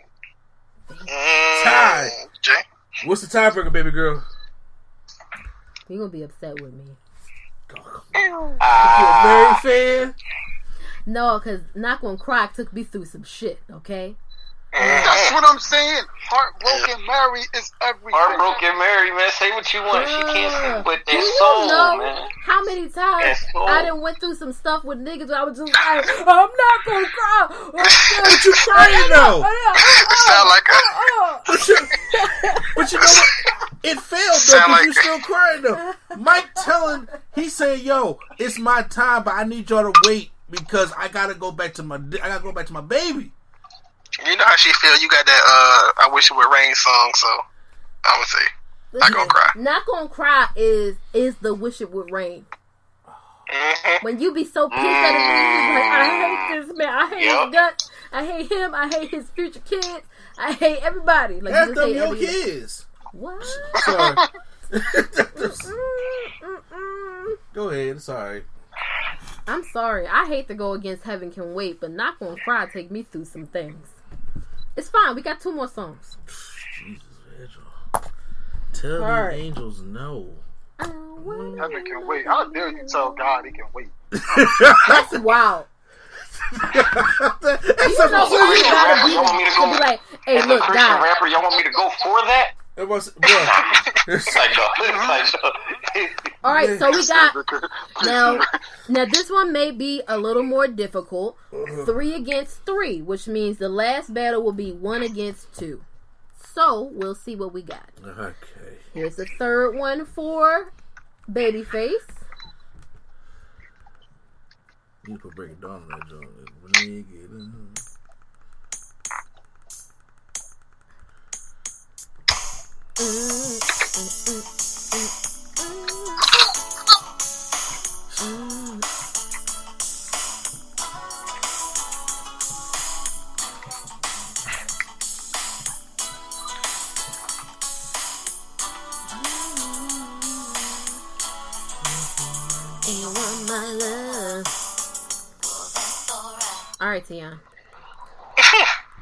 Mm, Tie. Jay. What's the tiebreaker, baby girl? You gonna be upset with me? You a Mary fan? No, cause not gonna cry took me through some shit. Okay. Mm-hmm. That's what I'm saying. Heartbroken Mary is everything. heartbroken Mary, man. Say what you want. She can't Bruh. sleep with Do that you soul, know man. how many times That soul. I done went through some stuff with niggas? I was just like, I'm not gonna cry. Oh, what you crying though? It sound oh, like a. Oh, but you, but you know what? It failed though, Sound because you like- still crying though. Mike telling, he saying, "Yo, it's my time, but I need y'all to wait because I gotta go back to my, I gotta go back to my baby." You know how she feel. You got that. Uh, I wish it would rain song. So I would say Not gonna cry. Not gonna cry is is the wish it would rain. Mhm. When you be so pissed at a nigga, like I hate this man, I hate Yep. his guts, I hate him, I hate his future kids, I hate everybody. Like That's you just them hate your kids. What? Sorry. Go ahead. It's all right. I'm sorry. I hate to go against Heaven Can Wait, but Not Gonna Cry take me through some things. It's fine. We got two more songs. Jesus, Angel. Tell All right. the angels no. I Heaven can wait. How dare you tell God he can wait? That's wild. That's You a- know who you Christian gotta rapper, be y'all want me to to be like, hey, As a look, Christian God. rapper, y'all want me to go for that? It was, bro. It's like no. It's. All right, so we got Now, now this one may be a little more difficult. Uh-huh. Three against three, which means the last battle will be one against two. So we'll see what we got. Okay. Here's the third one for Babyface. You need to break it down on that joint. You get in. You want my love. All right, Tion.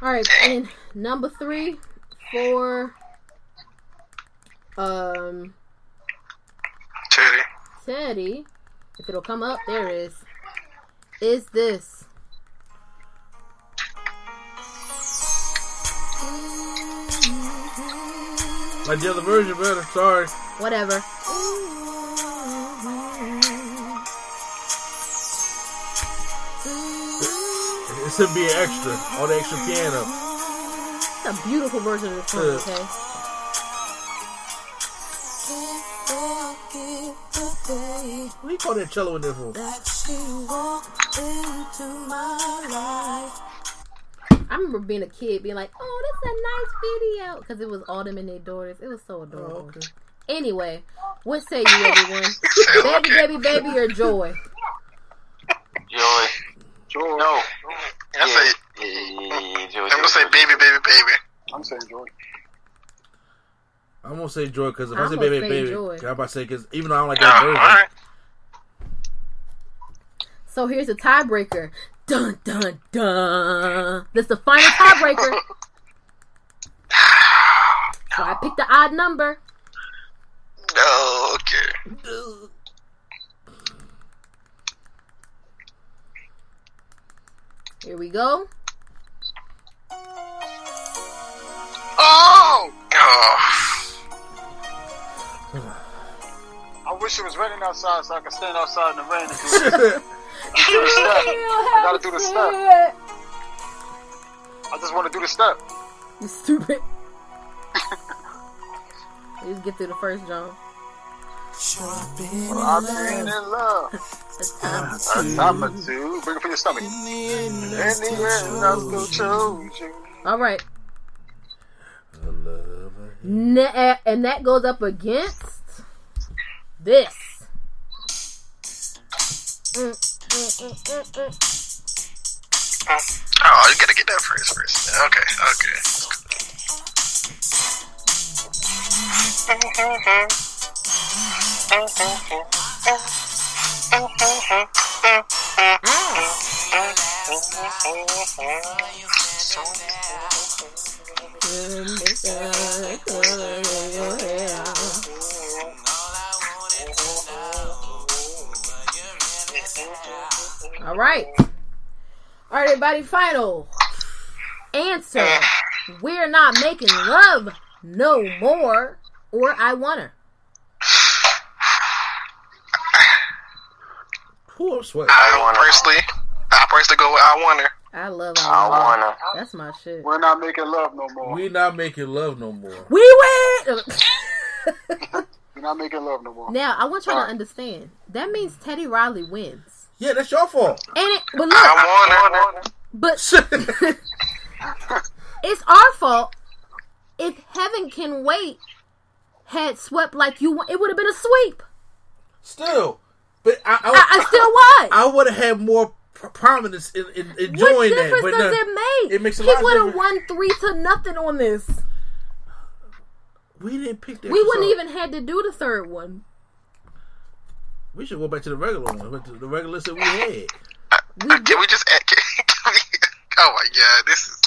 All right, and number three for um Teddy. Teddy. If it'll come up, there it is. Is this Like the other version better. Sorry. whatever? It should be an extra. All the extra piano. It's a beautiful version of the song. Yeah. Okay. You call that cello in there for? I remember being a kid, being like, "Oh, that's a nice video," because it was all them and their daughters. It was so oh, adorable. okay. Anyway, what say you, everyone? baby, baby, baby, or joy? Joy. Joy. No. I say, Yeah, yeah, yeah, yeah, Joy. I'm gonna say baby, baby, baby. I'm saying Joy. I'm gonna say joy because if i I'm say baby, say baby, Joy. I'm about to say because even though I don't like that all version, right. So here's the tiebreaker. Dun dun dun. This is the final tiebreaker. So I picked the odd number. No, okay. Here we go. Oh! Oh. I wish it was raining outside so I could stand outside in the rain and do, do the step. I gotta do the step. I just want to do the step. You stupid. Let's get through the first jump. I'm being in love. A time or two. Bring it for your stomach. In the end, I'm gonna you. All right. I love her. Na- and that goes up against this. Mm. Oh, you gotta get that first, first. Okay, okay. All right. All right, everybody. Final answer. We're not making love no more, or I want her. Who I'm sweating? I personally, I personally go with I want her. I love I I want her. wanna. That's my shit. We're not making love no more. We're not making love no more. We win. We're not making love no more. now I want y'all to understand. That means Teddy Riley wins, Yeah, that's your fault. and it. But look, I want her. but it's our fault. If Heaven Can Wait had swept like you, want, it would have been a sweep. Still, but I, I, I, I still won. I would have had more pr- prominence in, in what enjoying that. difference But does no, it make? it makes a he lot of would have difference. won three to nothing on this. we didn't pick that. We wouldn't even had to do the third one. We should go back to the regular one, but the regular list that we had. We Can we just add? Can, can we, oh my god, this is.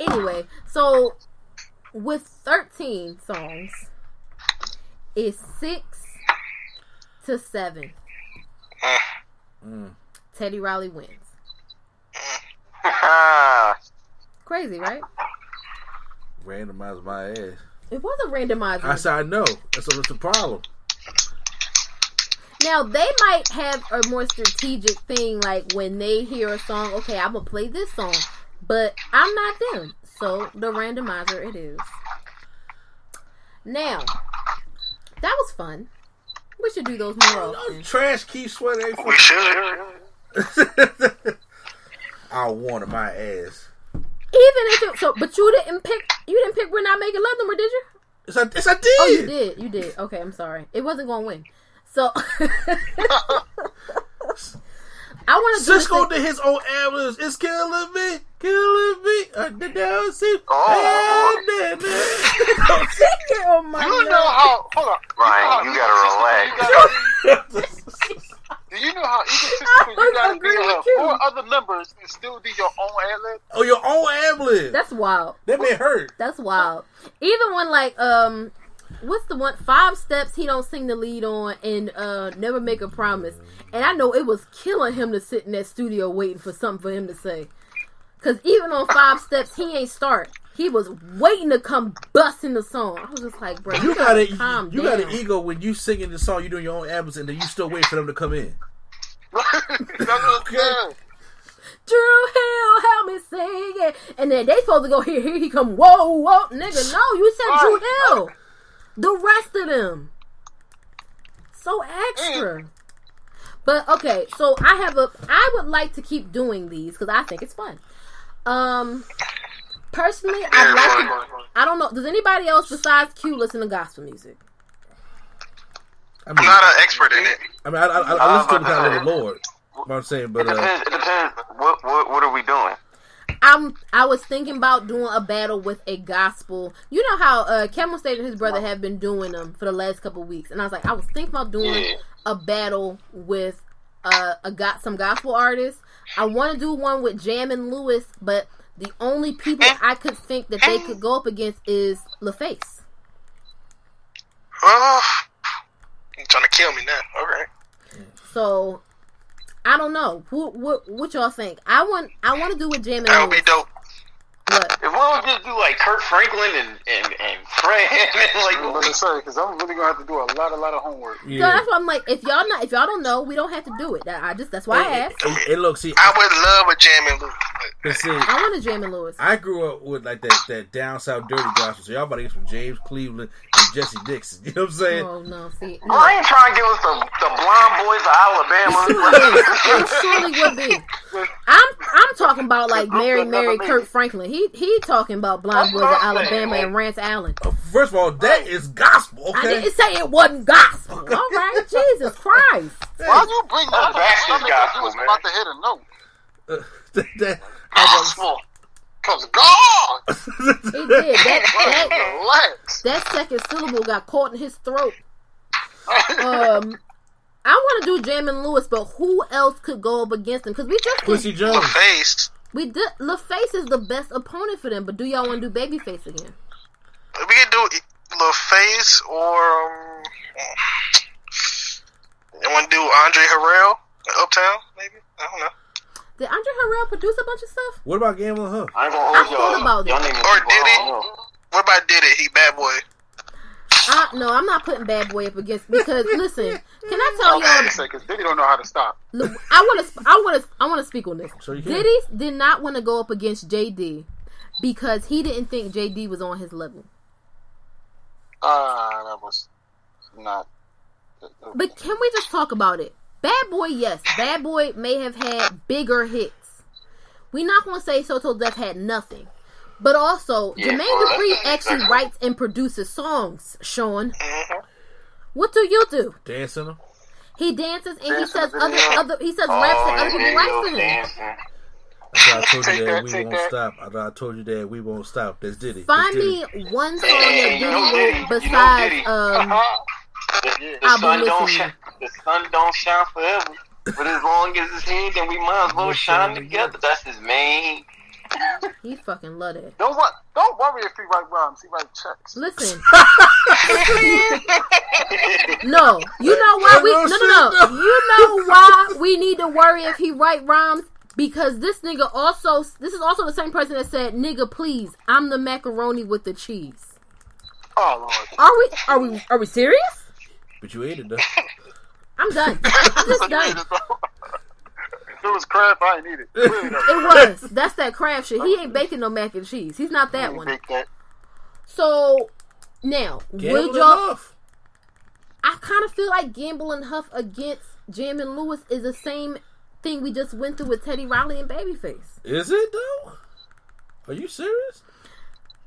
anyway, so with 13 songs, it's six to seven. Mm. Teddy Riley wins. Crazy, right? Randomize my ass. It wasn't randomized. I said I know. That's what's the problem. Now they might have a more strategic thing, like when they hear a song. Okay, I'm gonna play this song, but I'm not them. So the randomizer it is. Now that was fun. We should do those more often. Trash keep sweating. ain't We should. I wanted my ass. Even if it so, but you didn't pick. You didn't pick. We're not making love no more, did you? Yes, I, yes, I did. Oh, you did. You did. Okay, I'm sorry. It wasn't going to win. So I want to do this Sisqo did his own ambulance. It's killing me, killing me. I did down see. Oh, oh my You know how? Hold on. Ryan, you gotta gotta Do you know how egotistical you gotta be agree to with have four other numbers and still do your own ad lib? oh, your own ambulance. That's wild. that may hurt. That's wild. Even when like um what's the one five steps he don't sing the lead on and uh never make a promise. And I know it was killing him to sit in that studio waiting for something for him to say. Cause even on five steps he ain't start. He was waiting to come busting the song. I was just like, bro, You got gotta it. calm You got an ego when you singing the song. You doing your own ambulance, and then you still wait for them to come in. That's what I'm saying. Dru Hill, help me sing it. And then they supposed to go here, here he come. Whoa, whoa, nigga. No, you said Dru Right, Hill. The rest of them. So extra. But okay, so I have a I would like to keep doing these because I think it's fun. Um personally I like to I don't know, does anybody else besides Q listen to gospel music? I mean, I'm not an expert in it. I mean, I, I, I listen to the kind of the Lord. What I'm saying, It but uh. It depends. What what what are we doing? I'm I was thinking about doing a battle with a gospel. You know how uh Camel State and his brother have been doing them for the last couple weeks, and I was like, I was thinking about doing Yeah. a battle with uh a got some gospel artists. I want to do one with Jam and Lewis, but the only people I could think that they could go up against is LaFace. Oh, you're trying to kill me now? All right. So I don't know. What what what y'all think? I want I want to do with Jam That would be Lewis. dope. What? If we don't just do like Kirk Franklin and and and Fred, I'm gonna say because I'm really gonna have to do a lot, a lot of homework. So that's why I'm like, if y'all not if y'all don't know, we don't have to do it. That I just that's why I asked. And, and look, see, I would love a jam and Luke. see, I want to Jam and Lewis. I grew up with like that that down south dirty gospel. So y'all about to get some James Cleveland and Jesse Dixon. You know what I'm saying? Oh no, see, Oh, I ain't trying to give us the the blonde boys of Alabama. it surely would be. I'm I'm talking about like Mary Mary Kirk Franklin. He he talking about Blind Boys of Alabama and Rance Allen. Uh, first of all, that is gospel. I Okay. didn't say it wasn't gospel. All right, Jesus Christ. Why you bring that That's up? Baptist I gospel, was man. about to hit a note. Uh, that, that, Gospel. Cause God, He did that that that second syllable got caught in his throat. Um. I want to do Jam and Lewis, but who else could go up against him? Because we just Quincy did, Jones. Face. we did LaFace is the best opponent for them. But do y'all want to do Babyface again? We can do little face or um, you want to do Andre Harrell, Uptown, maybe. I don't know. Did Andre Harrell produce a bunch of stuff? What about Gamble and Huff? I ain't gonna I hold thought y'all. about Y'all it. Or did he? What about Did it? He bad boy. I, no, I'm not putting Bad Boy up against because listen, can I tell Okay, y'all? because Diddy don't know how to stop. Look, I want to, I want to, I want to speak on this. So you can. Diddy did not want to go up against JD because he didn't think JD was on his level. Ah, that was not. But can we just talk about it? Bad Boy, yes, Bad Boy may have had bigger hits. we not going to say So So Def had nothing. But also, Yeah, Jermaine well, Dupri that's- actually writes and produces songs, Sean. Mm-hmm. What do you do? Dancing them. He dances and he says other other he says Oh, raps and other people write for him. dancing. I thought I told you that, that, we won't that. stop. I thought I told you that we won't stop. That's Diddy. Find That's me one song Hey, that Diddy wrote Diddy, you know besides Diddy. um The, the I'll sun don't shine. The sun don't shine forever. But as long as it's here, then we might as well We'll shine shine together. That's his main. he fucking love it. Don't wor- Don't worry if he write rhymes. He write checks. Listen. no. You know why we no no no. You know why we need to worry if he write rhymes? Because this nigga also this is also the same person that said, nigga please, I'm the macaroni with the cheese. Oh Lord. Are we are we are we serious? But you ate it though. I'm done. I'm just done. it, if it was crab, I ain't eat it. Really. It was. That's that crab shit. He ain't baking no mac and cheese. He's not that You one. bake that. So now, Gamble would y'all? enough. I kind of feel like Gamble and Huff against Jam and Lewis is the same thing we just went through with Teddy Riley and Babyface. Is it though? Are you serious?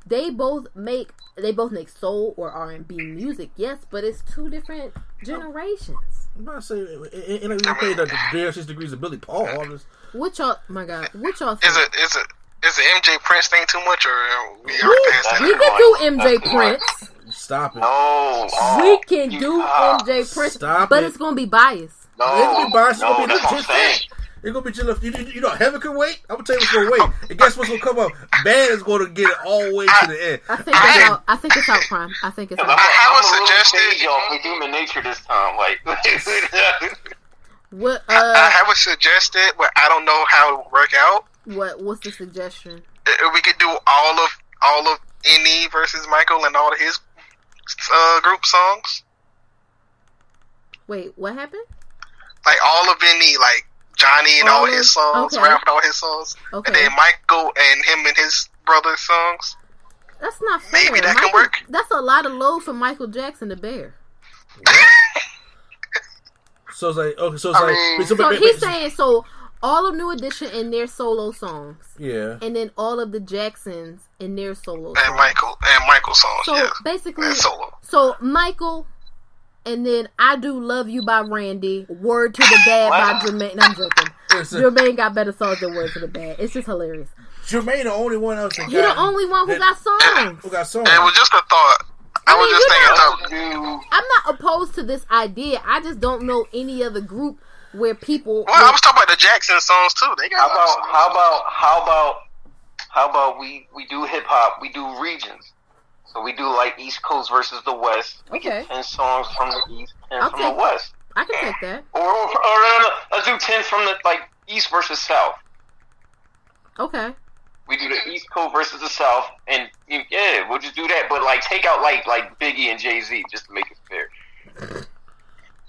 They both make they both make soul or R and B music, yes, but it's two different generations. I'm not saying it, it, it, ain't even played the bare six degrees of Billy Paul. I'm just, What y'all? My God, what y'all? Is it is it is the MJ Prince thing too much, or uh, we are We, past we can do MJ Prince. stop it. No. Oh, we can you- do ah, MJ Prince, stop but it. it's gonna be biased. No, It's gonna be biased. It's gonna be that's what I'm saying. Fact. It's gonna be just you, you, you know heaven can wait. I'm gonna tell you what's gonna wait. And guess what's gonna come up? Bad is gonna get it all the way to the end. I think it's out. I think it's out crime. I think it's I'm, out. I'm, have a suggestion. y'all for human nature this time. Like, What? I Uh, have a suggested, but I don't know how it would work out. what? What's the suggestion? Uh, We could do all of all of NE versus Michael and all of his uh, group songs, Wait, what happened? like all of NE, like Johnny and all, All of of- his songs, okay. Ralph and all his songs, Okay. and then Michael and him and his brother's songs. That's not fair. Maybe that can work. That's a lot of load for Michael Jackson to bear. So it's like okay, so it's I like mean- wait, so, So wait, he's wait, saying so all of New Edition in their solo songs, yeah. and then all of the Jacksons in their solo And songs. Michael and Michael songs, So yeah, basically, and solo. so Michael, and then I do love you by Randy. Word to the bad by Jermaine. I'm joking. Listen, Jermaine got better songs than Word to the Bad. It's just hilarious. Jermaine, the only one else that You're the only one who that- got songs. who got songs. It was just a thought. I, I was mean, just you're thinking. not- something. I'm not opposed to this idea. I just don't know any other group where people. Well, I was talking about the Jackson songs too. They got how a lot of about how about how about how about we we do hip hop? We do regions. So we do like East Coast versus the West. We Okay. get ten songs from the East, and I'll from take- the West, I can take that. or, or, or no, no, no, let's do ten from the like East versus South. Okay. We do the East Coast versus the South, and yeah, we'll just do that. But like, take out like like Biggie and Jay Z just to make it fair.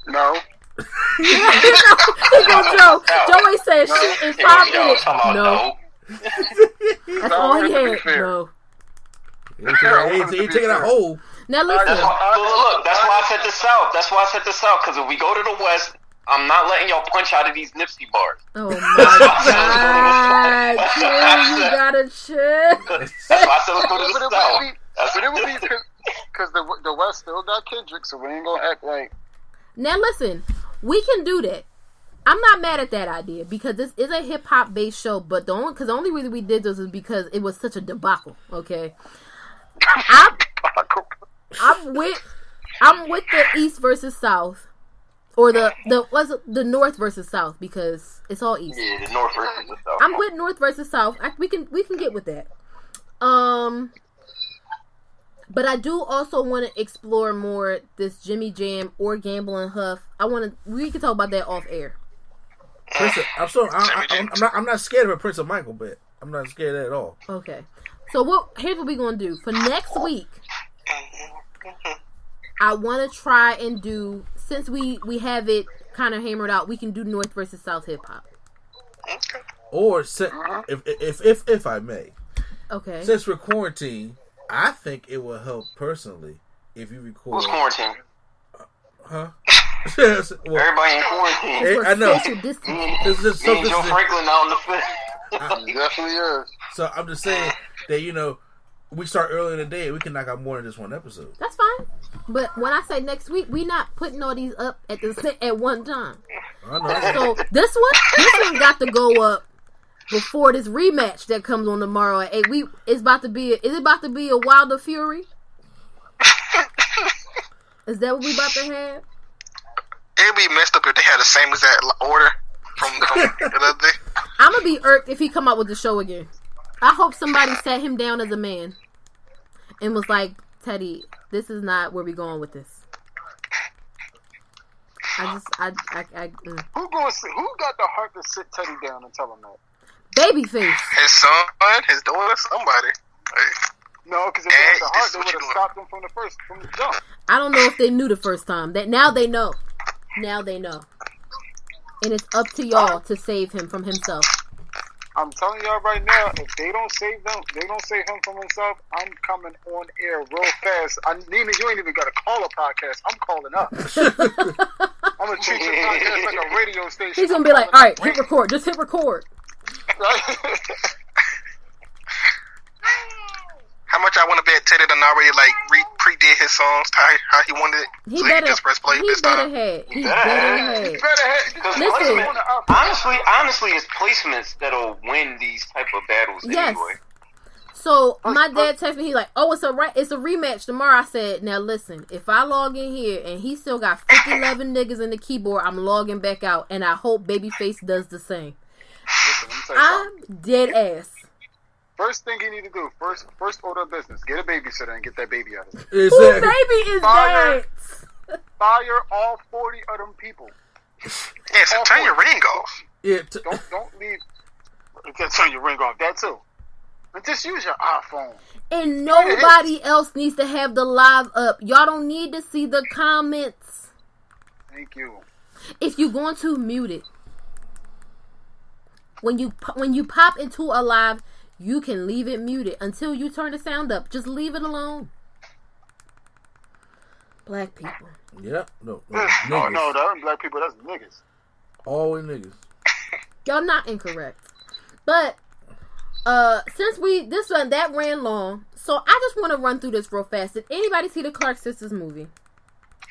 No. He go Joe. Joe ain't saying shit in five minutes. No, no. that's No, all he had. No. He ain't taking- he he taking a hole. Now listen. That's why, look, look, look, that's why I said the South. That's why I said the South. Because if we go to the West, I'm not letting y'all punch out of these Nipsey bars. Oh my god, Jim, you gotta chill. That's why I said let's go to the South. be, That's but it would be because the the West still got Kendrick, so we ain't gonna act like Now listen, we can do that. I'm not mad at that idea because this is a hip hop based show. But the only because the only reason we did this is because it was such a debacle. Okay, I'm, I'm with I'm with the East versus South, or the the was the North versus South because it's all East. Yeah, the North versus the South. I'm with North versus South. I, we can we can get with that. Um, but I do also want to explore more this Jimmy Jam or Gamble and Huff. I want to. We can talk about that off air. Prince of, I'm so I, I, I'm, I'm not I'm not scared of a Prince of Michael bet. I'm not scared of that at all. Okay. So what? Here's what we're gonna do for next week. I want to try and do since we we have it kind of hammered out. We can do North versus South hip hop. Okay. Or se- if, if if if I may, Okay. since we're quarantined, I think it will help personally if you record. Who's quarantine? Uh, huh? Yes, well, Everybody in quarantine. Hey, For I know. distance. This is- so Me and Joe Franklin out on the fifth. he definitely is. So I'm just saying that you know we start early in the day. We can knock out more than just one episode. That's fine. But when I say next week, we not putting all these up at the sa- at one time. I know. So this one, this one got to go up before this rematch that comes on tomorrow at eight. We it's about to be. Is it about to be a Wilder Fury? Is that what we about to have? It'd be messed up if they had the same exact order from, from the other day. I'm gonna be irked if he come out with the show again. I hope somebody sat him down as a man and was like, Teddy, this is not where we going with this. I just, I, I, I mm. Who going? to Who got the heart to sit Teddy down and tell him that? babyface. His son, his daughter, somebody. Hey, No, because if they had the heart, is they would have stopped him from the first, from the jump. I don't know if they knew the first time. That now they know. Now they know. And it's up to y'all to save him from himself. I'm telling y'all right now, if they don't save them, they don't save him from himself. I'm coming on air real fast. I, Nina, you ain't even got to call a podcast. I'm calling up. I'm gonna treat your podcast like a radio station. He's gonna be like, all right, hit record. Just hit record. Right? How much I want to bet Teddy done already like re- pre-did his songs how, how he wanted it, He so better. he just press play He this better time. had. He better better had. had. You better have. Because Listen. placement, honestly, honestly, it's placements that'll win these type of battles Yes. anyway. So my dad texted me. He like, oh, it's a right, it's a rematch tomorrow. I said, now listen, if I log in here and he still got 50, 11 niggas in the keyboard, I'm logging back out, and I hope Babyface does the same. Listen, let me tell you something. I'm dead ass. First thing you need to do, first first order of business, get a babysitter and get that baby out of there. Who Exactly. baby is Fire. that? Fire all forty of them people. Yeah, so turn your ring off. Yeah, t- Don't don't leave. You can turn your ring off. That too. And just use your iPhone. And nobody else needs to have the live up. Y'all don't need to see the comments. Thank you. If you're going to mute it, when you when you pop into a live, you can leave it muted until you turn the sound up. Just leave it alone. Black people. yeah, no, no, oh niggas. no, that ain't black people. That's niggas. Always niggas. Y'all not incorrect. But uh since we this one that ran long, so I just want to run through this real fast. Did anybody see the Clark sisters movie?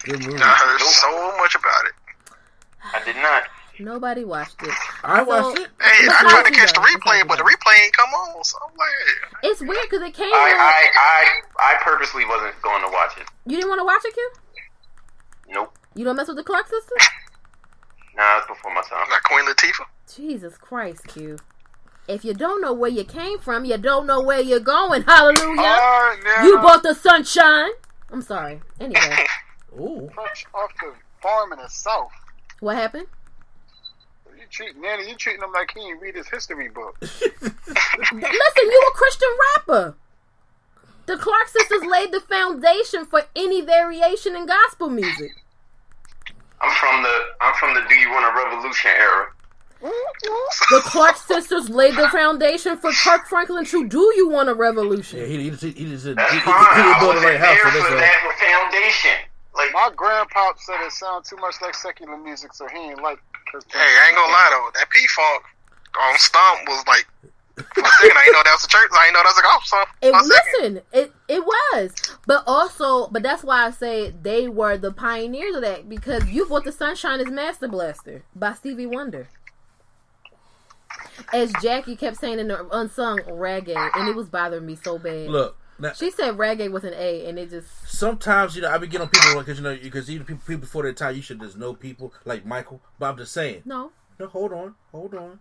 Good movie. I heard so much about it. I did not. Nobody watched it. I So- watched it. Hey, It's I tried to not catch the too bad. It's replay, but the replay ain't come on. So I'm like, It's weird because it came I. I, I, I purposely wasn't going to watch it. You didn't want to watch it, Q? Nope. You don't mess with the Clark sisters? Nah, it's before my time. like Queen Latifah. Jesus Christ, Q. If you don't know where you came from, you don't know where you're going. Hallelujah. All right, now. You bought the sunshine. I'm sorry. Anyway, Ooh. Fresh off the farm in the south. what happened? You treat Nanny, you treating him like he ain't read his history book. Listen, you a Christian rapper. The Clark sisters laid the foundation for any variation in gospel music. I'm from the I'm from the Do You Want a Revolution era. The Clark sisters laid the foundation for Kirk Franklin to Do You Want a Revolution? Yeah, he, he, just- he, just didn't. That's He, he, he fine. I build the wasn't right house. there So for that's that foundation. Like My grandpop said it sounded too much like secular music, so he ain't like. Cause Hey, I ain't gonna lie though, that P Funk on Stomp was like. For second, I didn't know that was a church. I didn't know that was a golf song. It For second. listen, it it was, but also, but that's why I say they were the pioneers of that because "You Bought the Sunshine" is Master Blaster by Stevie Wonder, as Jackie kept saying in the unsung reggae, and it was bothering me so bad. Look, now, She said reggae with an A, and it just sometimes you know I be getting on people because you know because even people, people before their time you should just know people like Michael. But I'm just saying. no. No, hold on, hold on.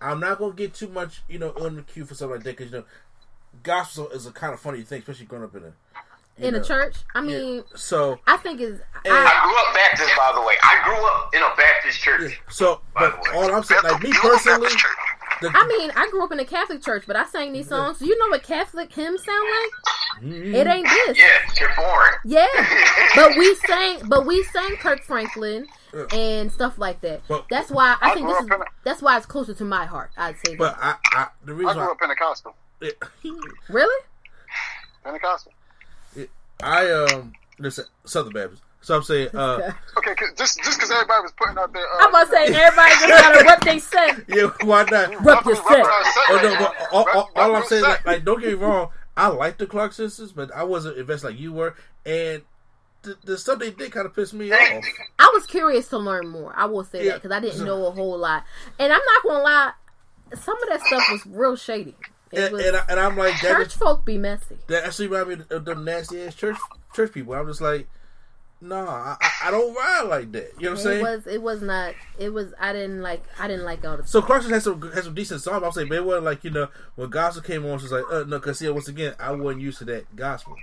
I'm not gonna get too much you know on the cue for something like that because you know gospel is a kind of funny thing, especially growing up in a In know, a church, I yeah. mean, So I think is And- I, I grew up Baptist, by the way. I grew up in a Baptist church. so By but the way. all I'm saying like me Bethel Baptist personally. Church. The, I mean, I grew up in a Catholic church, but I sang these songs. Do you know what Catholic hymns sound like? Mm-hmm. It ain't this. Yeah, you're boring. Yeah, but we sang, but we sang Kirk Franklin and stuff like that. But- that's why I I think this is a- that's why it's closer to my heart. I'd say but that. I, I the I grew why up Pentecostal. Really? Pentecostal. I um listen Southern Baptist. So I'm saying uh Okay, 'cause just just because everybody was putting out their. Uh, I'm about to say everybody just gotta rep they say. yeah why not? Rep your set. Oh no, but all, all, all I'm saying, like, like, don't get me wrong, I like the Clark sisters, but I wasn't invested like you were, and the, the stuff they did kind of pissed me off. I was curious to learn more. I will say Yeah. that because I didn't know a whole lot, and I'm not gonna lie. Some of that stuff was real shady. It And, was, and, I, and I'm like, that, church is, folk be messy. that actually reminded me of the nasty ass church church people. I'm just like, nah, I, I- don't ride like that. You know what I'm saying? It was. It was not. It was. I didn't like. I didn't like all the. So Clarkson has some has some decent songs. I'm saying, but it wasn't like you know when gospel came on, she was like, uh, no, because see, once again, I wasn't used to that gospel.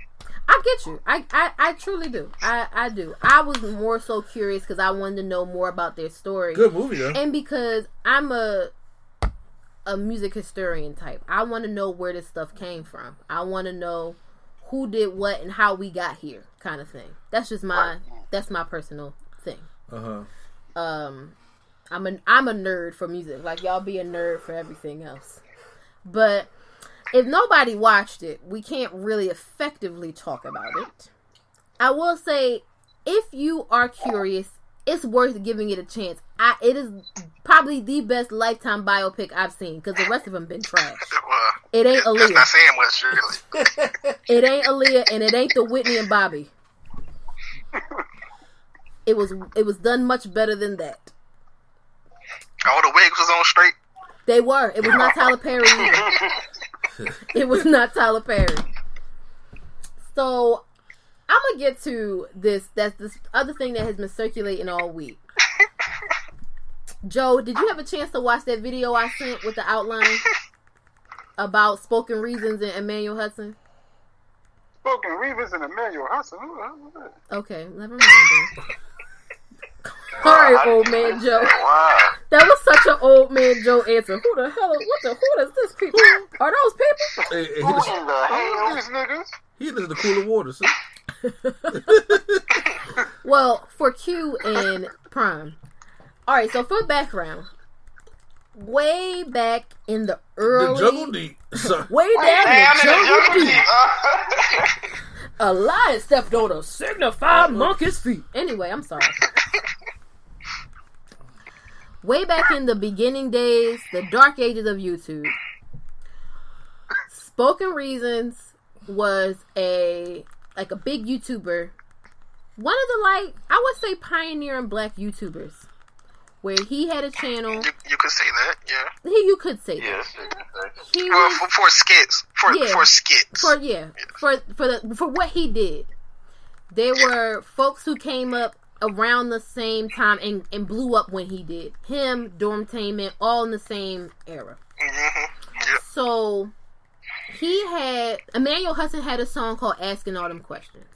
I get you. I, I, I truly do. I, I do. I was more so curious because I wanted to know more about their story, Good movie though. and because I'm a a music historian type. I want to know where this stuff came from. I want to know who did what and how we got here, kind of thing. That's just my that's my personal thing. Uh huh. um I'm a I'm a nerd for music. Like y'all be a nerd for everything else. But if nobody watched it, we can't really effectively talk about it. I will say if you are curious, it's worth giving it a chance. I it is probably the best lifetime biopic I've seen because the rest of them been trash. Well, It ain't that's Aaliyah. not saying much, really. It ain't Aaliyah and it ain't the Whitney and Bobby. It was it was done much better than that. All the wigs was on straight. They were. It was not Tyler Perry it was not Tyler Perry. So I'm gonna get to this. That's this other thing that has been circulating all week. Joe, did you have a chance to watch that video I sent with the outline about spoken reasons and Emmanuel Hudson? Spoken reasons and Emmanuel Hudson. Who the hell was that? Okay, never mind then. All right, old man Joe. Wow. That was such an old man Joe answer. Who the hell? What the? Who is this people? Are those people? Hey, hey, he, Who listen, in the hell? these niggas? he listen to cooler water. See? Well, for Q and Prime. All right. So for background, way back in the The early, jungle deep. Way down the in the jungle jungle deep, deep. A lion stepped on a signified monkey's feet. Anyway, I'm sorry. Way back in the beginning days, the dark ages of YouTube, Spoken Reasons was a like a big YouTuber, one of the like I would say pioneering black YouTubers, where he had a channel. You, you could say that, yeah. He, you could say that. yes, you. He Well, was for, for skits, for Yeah. for skits. for yeah for for the for what he did. There were folks who came up around the same time and, and blew up when he did. Him, Dormtainment, all in the same era. hmm Yep. So he had Emmanuel Hudson had a song called Asking All Them Questions.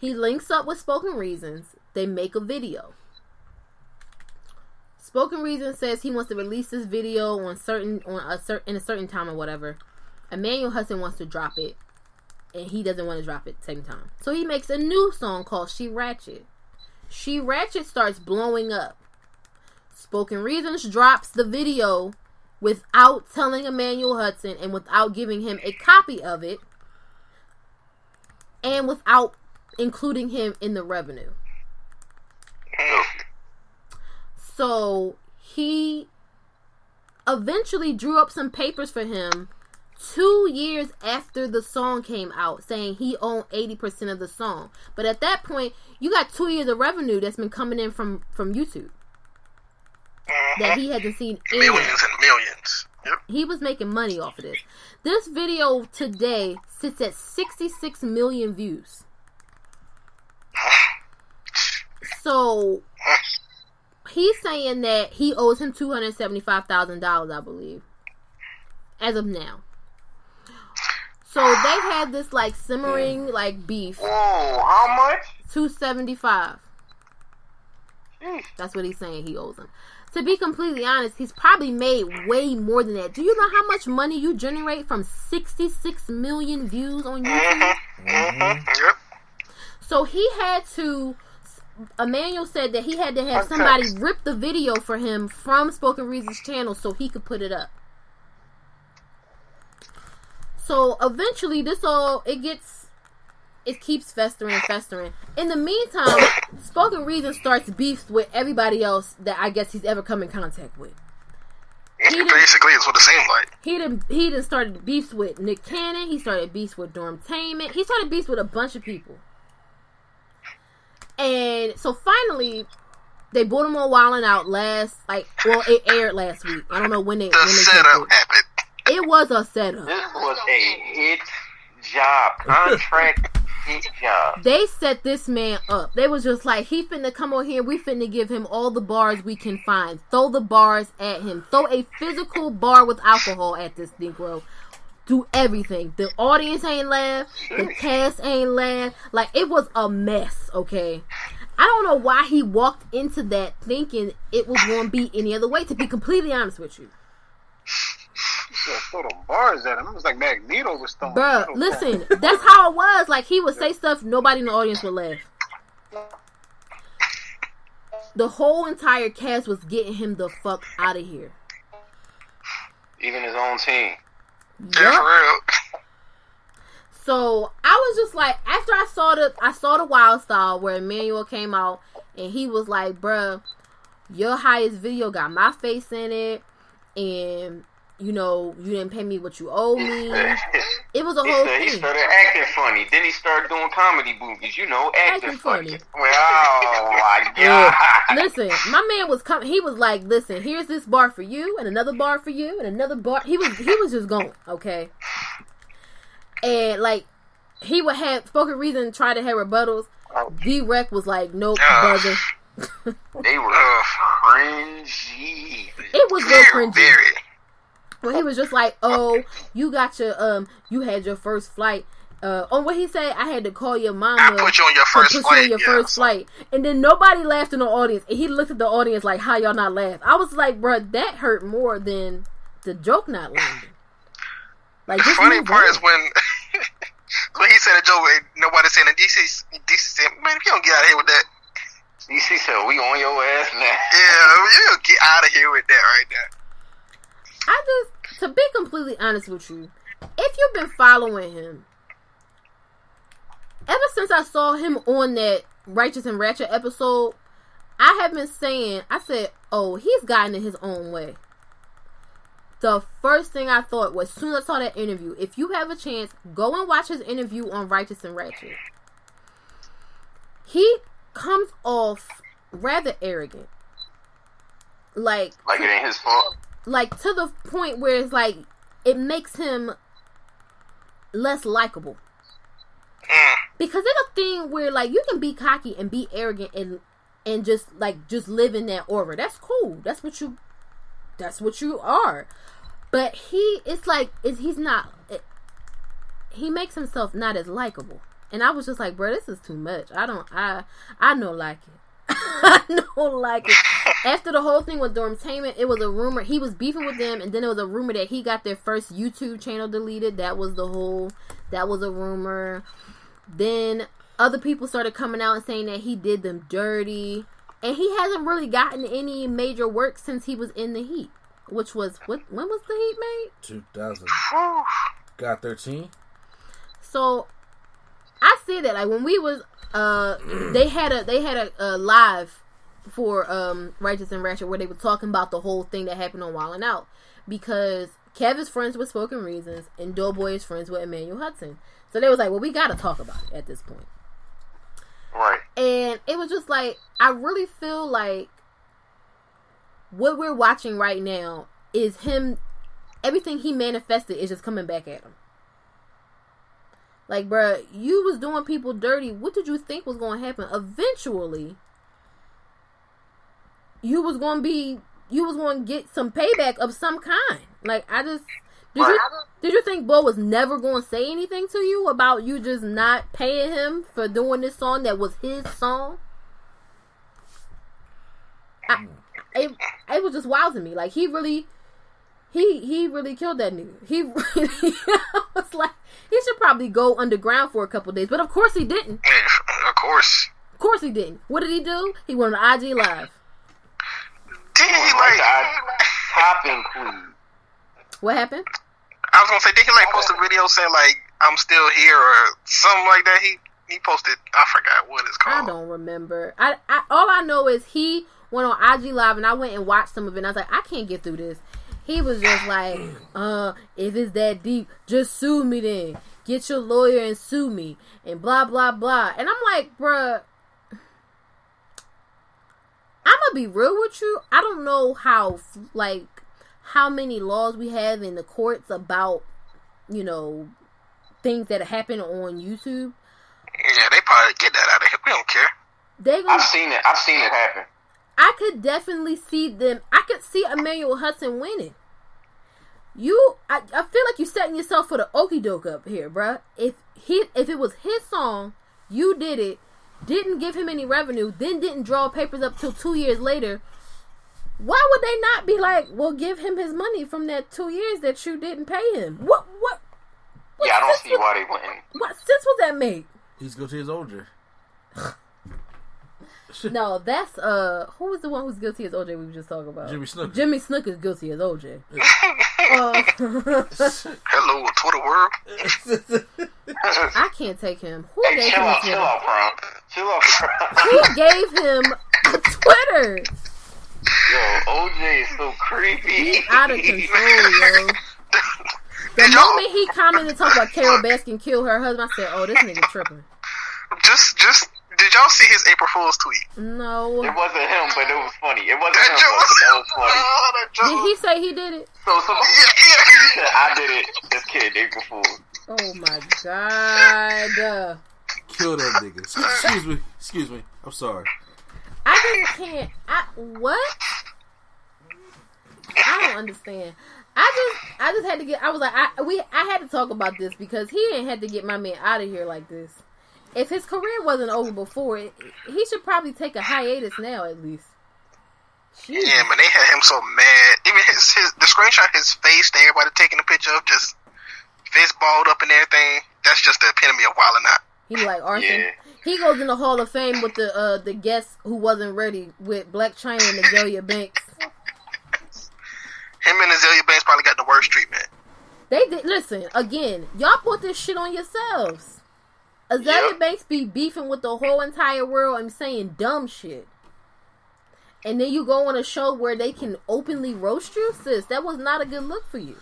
He links up with Spoken Reasons. They make a video. Spoken Reasons says he wants to release this video on certain on a certain in a certain time or whatever. Emmanuel Hudson wants to drop it, and he doesn't want to drop it same time. So he makes a new song called She Ratchet. She Ratchet starts blowing up. Spoken Reasons drops the video without telling Emmanuel Hudson and without giving him a copy of it and without including him in the revenue. So he eventually drew up some papers for him two years after the song came out saying he owned 80% of the song. But at that point, you got two years of revenue that's been coming in from, from YouTube Mm-hmm. that he hasn't seen any. Millions and millions. Yep. He was making money off of this. This video today sits at 66 million views. So he's saying that he owes him two hundred seventy-five thousand dollars, I believe, as of now. So they've had this like simmering mm. like beef. Whoa, how much? Two seventy-five. Jeez. That's what he's saying he owes him. To be completely honest, he's probably made way more than that. Do you know how much money you generate from 66 million views on YouTube? hmm Yep. So he had to. Emmanuel said that he had to have somebody rip the video for him from Spoken Reasons channel so he could put it up. So eventually, this all it gets, it keeps festering and festering. In the meantime, Spoken Reason starts beefs with everybody else that I guess he's ever come in contact with. He didn't- Basically, it's what it seemed like. He didn't. he didn't started beefs with Nick Cannon. He started beefs with Dormtainment. He started beefs with a bunch of people. And so finally, they brought him on Wildin' Out last, like, well, it aired last week. I don't know when they The when they setup canceled. happened. It was a setup. This was a hit job. Contract hit job. They set this man up. They was just like, he finna come on here. We finna give him all the bars we can find. Throw the bars at him. Throw a physical bar with alcohol at this Negro. Do everything. The audience ain't laugh. The cast ain't laugh. Like it was a mess. Okay. I don't know why he walked into that thinking it was going to be any other way. To be completely honest with you, Yeah, throw them bars at him. It was like Magneto was throwing. Bruh, Magneto listen, that's how it was. Like he would say stuff, nobody in the audience would laugh. the whole entire cast was getting him the fuck out of here. Even his own team. Yeah, for real. So I was just like, after I saw the, I saw the Wild Style where Emmanuel came out and he was like, "Bruh, your highest video got my face in it, and you know you didn't pay me what you owe me." It was a whole said he thing. started acting funny. Then he started doing comedy movies. You know, acting, Acting funny. funny. Well, oh my god. Listen, my man was coming. He was like, "Listen, here's this bar for you, and another bar for you, and another bar." He was he was just going okay, and like he would have spoken reason try to have rebuttals. Oh. D Rec was like, "Nope, brother." They were cringy. It was real Very, cringy. very. When he was just like, "Oh, you got your um, you had your first flight." Uh, on what he said, I had to call your mama. I put you on your to first put you flight. on your yeah, first so- flight, and then nobody laughed in the audience. And he looked at the audience like, "How y'all not laugh?" I was like, "Bruh, that hurt more than the joke not landing." Like The funny part is when when he said a joke nobody said it. DC, DC said, "Man, if you don't get out of here with that, DC said, "We on your ass now." yeah, you get out of here with that right there." I just, to be completely honest with you, if you've been following him, ever since I saw him on that Righteous and Ratchet episode, I have been saying, I said, oh, he's gotten in his own way. The first thing I thought was, soon as I saw that interview, if you have a chance, go and watch his interview on Righteous and Ratchet. He comes off rather arrogant. Like, Like it ain't his fault. Like to the point where it's like it makes him less likable. Mm. Because it's a thing where like you can be cocky and be arrogant and and just like just live in that aura. That's cool. That's what you that's what you are. But he it's like it's, he's not it, he makes himself not as likable. And I was just like, bro, this is too much. I don't I I don't like it. I don't like it. After the whole thing with Dormtainment, it was a rumor he was beefing with them, and then it was a rumor that he got their first YouTube channel deleted. That was the whole. That was a rumor. Then other people started coming out and saying that he did them dirty, and he hasn't really gotten any major work since he was in the Heat, which was what? When was the Heat made? 2000. Got 13. So I see that like when we was uh they had a they had a, a live for um Righteous and Ratchet where they were talking about the whole thing that happened on Wild and Out because Kev is friends with Spoken Reasons and Doughboy is friends with Emmanuel Hudson. So they was like, well, we got to talk about it at this point. Right. And it was just like I really feel like what we're watching right now is him everything he manifested is just coming back at him. Like, bruh, you was doing people dirty. What did you think was going to happen? Eventually, you was going to be, you was going to get some payback of some kind. Like, I just, did you, did you think Bo was never going to say anything to you about you just not paying him for doing this song that was his song? I, it, it was just wild to me. Like, he really, he he really killed that nigga. He really I was like he should probably go underground for a couple days, but of course he didn't. Of course. Of course he didn't. What did he do? He went on IG live. Did he Like like? popping queen. What happened? I was gonna say, did he like post a video saying like I'm still here or something like that? He he posted. I forgot what it's called. I don't remember. I, I all I know is he went on IG live and I went and watched some of it. and I was like, I can't get through this. He was just like, uh, if it's that deep, just sue me then. Get your lawyer and sue me and blah blah blah. And I'm like, bruh, I'm gonna be real with you. I don't know how like how many laws we have in the courts about you know things that happen on YouTube. Yeah, they probably get that out of here. We don't care. They gonna I've seen it. I've seen it happen. I could definitely see them. I could see Emmanuel Hudson winning. You, I, I feel like you're setting yourself for the okie doke up here, bruh. If he, if it was his song, you did it, didn't give him any revenue, then didn't draw papers up till two years later. Why would they not be like, well, give him his money from that two years that you didn't pay him? What, what, what Yeah, I don't see was- why they wouldn't. What sense was that make? He's go to his older. No, that's uh, who was the one who's guilty as OJ? We were just talking about Jimmy Snuka. Jimmy Snuka is guilty as OJ. Uh, Hello, Twitter world. I can't take him. Who Hey, gave chill him out, chill Twitter? out, Prom. Chill out, Prom. Who gave him Twitter? Yo, OJ is so creepy. He out of control, yo. The Did moment he commented talking about Carole Baskin killed her husband, I said, "Oh, this nigga tripping." Just, just, did y'all see his April Fool's tweet? No. It wasn't him, but it was funny. It wasn't That him, joke though, was, but that was funny. Oh, that joke Did he say he did it? So somebody Yeah, yeah. said, I did it. Just kidding, April Fool. Oh my god. Kill that nigga. Excuse me. Excuse me. I'm sorry. I just can't. I what? I don't understand. I just, I just had to get. I was like, I we, I had to talk about this because he ain't had to get my man out of here like this. If his career wasn't over before, it, he should probably take a hiatus now at least. Jesus. Yeah, man, they had him so mad. Even his, his the screenshot, his face, that everybody taking a picture of, just face balled up and everything. That's just the epitome of wilding out. He like arson. Yeah. He goes in the Hall of Fame with the uh the guest who wasn't ready with Blac Chyna and Azealia Banks. Him and Azealia Banks probably got the worst treatment. They did listen again. Y'all put this shit on yourselves. Azealia Yep. Banks be beefing with the whole entire world and saying dumb shit. And then you go on a show where they can openly roast you, sis. That was not a good look for you.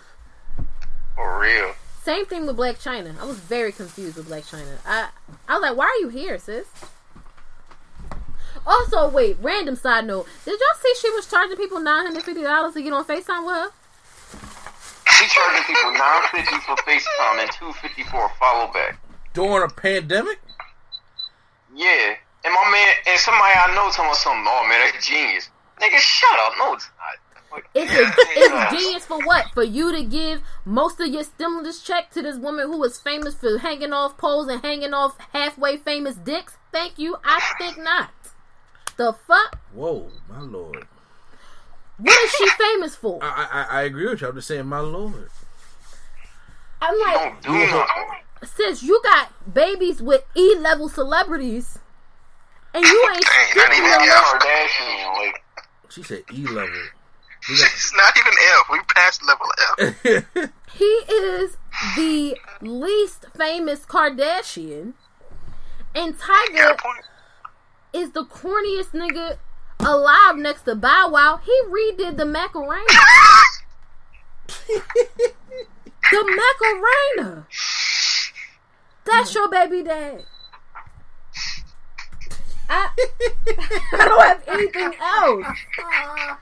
For real. Same thing with Blac Chyna. I was very confused with Blac Chyna. I I was like, why are you here, sis? Also, wait, random side note. Did y'all see she was charging people nine hundred fifty dollars to get on FaceTime with her? She charging people nine fifty for FaceTime and two fifty for a follow back. During a pandemic? Yeah. And my man and somebody I know told me something, oh man, that's genius. Nigga, shut up. No, it's not. It's a, it's genius for what? For you to give most of your stimulus check to this woman who was famous for hanging off poles and hanging off halfway famous dicks? Thank you. I think not. The fuck? Whoa, my lord. What is she famous for? I, I I agree with you. I'm just saying, my lord. I'm like, Don't do nothing. Sis, you got babies with E level celebrities, and you ain't Dang, not sticking even your F. lip- like, She said E level. We got It's not even F. We passed level F. He is the least famous Kardashian, and Tyga is the corniest nigga alive next to Bow Wow. He redid the Macarena. the Macarena. That's your baby dad. I, I don't have anything else. Uh,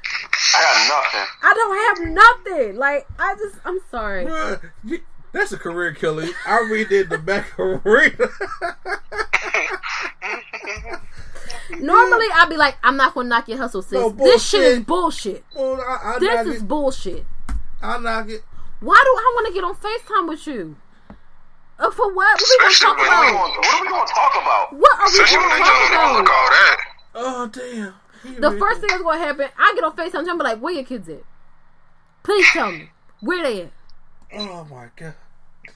I got nothing. I don't have nothing. Like I just, I'm sorry. Bruh, you- that's a career killer. I redid the back Macarena. Normally, I'd be like, I'm not gonna knock your hustle, sis. No, this shit is bullshit. bullshit. well, I, I This is it. bullshit. I knock it. Why do I want to get on Facetime with you? Uh, for what? What we gonna talk are we about? going, what are we going to talk about? What are we gonna talk don't look about? all that. Oh damn. He The redid- first thing that's gonna happen, I get on Facetime, I'm gonna be like, "Where your kids at? Please tell me where they at." Oh my god.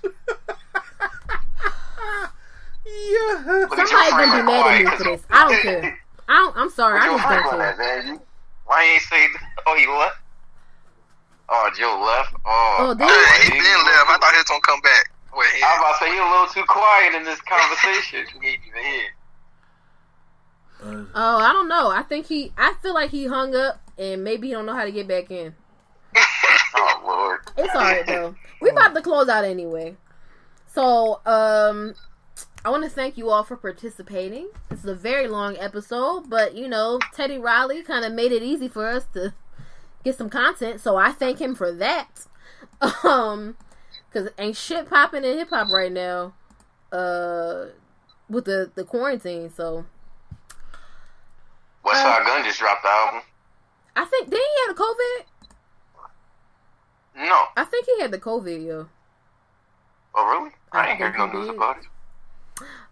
yeah. Look at your Somebody's gonna be mad at me for this. I don't care. I don't, I'm sorry. I Your just friend don't on that, care. man. You, why you ain't say, oh, he left? Oh, Joe left? Oh, Oh, they- Yeah, he he- been left. I thought he was gonna come back. Wait, he, I'm about to say, he a little too quiet in this conversation. he ain't even here. Uh, Oh, I don't know. I think he. I feel like he hung up, and maybe he don't know how to get back in. Oh, Lord. It's alright though. We about to close out anyway. So, um, I want to thank you all for participating. This is a very long episode, but you know, Teddy Riley kind of made it easy for us to get some content. So I thank him for that. Um, because ain't shit popping in hip hop right now. Uh, with the the quarantine. So West Uh, Gun just dropped the album. I think did he had a COVID? No. I think he had the COVID, yo. Oh, really? I I ain't heard no news did. about it.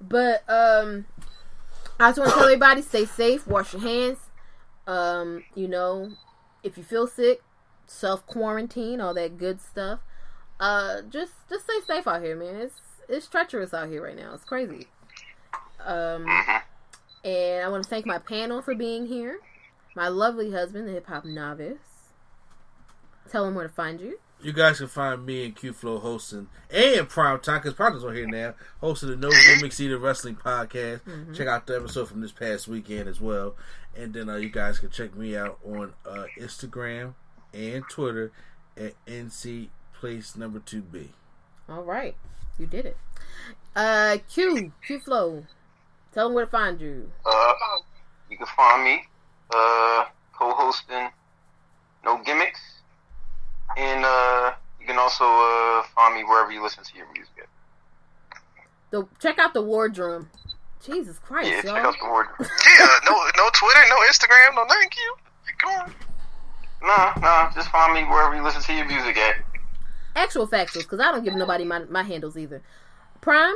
But um I just want to tell everybody stay safe, wash your hands. Um, you know, if you feel sick, self quarantine, all that good stuff. Uh just just stay safe out here, man. It's it's treacherous out here right now. It's crazy. Um. And I want to thank my panel for being here. My lovely husband, the hip hop novice. Tell him where to find you. You guys can find me and Q Flow hosting and Prime Time because Prime Time's on here now, hosting the No Gimmicks Eater Wrestling podcast. Check out the episode from this past weekend as well, and then uh, you guys can check me out on uh, Instagram and Twitter at NC Place Number Two B. All right. You did it. Uh, Q, Q Flow. Tell them where to find you. Uh, you can find me uh, co-hosting No Gimmicks, and uh, you can also uh, find me wherever you listen to your music. At. The, check out the wardroom. Jesus Christ, Yeah, check y'all. out the word. Yeah, no, no Twitter, no Instagram, no thank you. Come on. Nah, nah, just find me wherever you listen to your music at. Actual factuals, because I don't give nobody my, my handles either. Prime?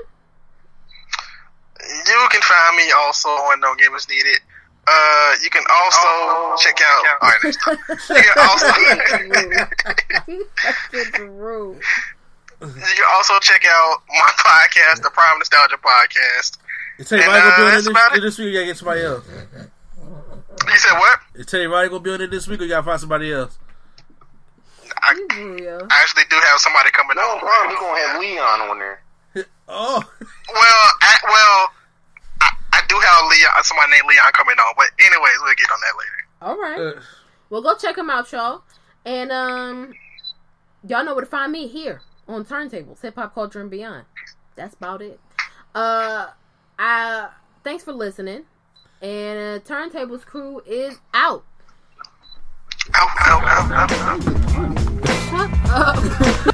You can find me also on No Gamers Needed. Uh, you can also check out. All right, next time. You can also. That's rude. You can also check out my podcast, the Prime Nostalgia Podcast. You tell you And, right, gonna be uh, on it that's this, about it. this week. You gotta get somebody else. You said what? You tell you right, gonna be on it this week. Or you gotta find somebody else. I, You rude, yo. I actually do have somebody coming No, on. Brian, we gonna have Leon on there. Oh, Well, I, well, I, I do have Leon, somebody named Leon coming on. But anyways, we'll get on that later. All right. uh, Well, go check him out, y'all. And um, y'all know where to find me here on Turntables, Hip Hop Culture and Beyond. That's about it. Uh, I thanks for listening. And uh, Turntables crew is out. Ow, ow, ow, ow, ow. Shut up.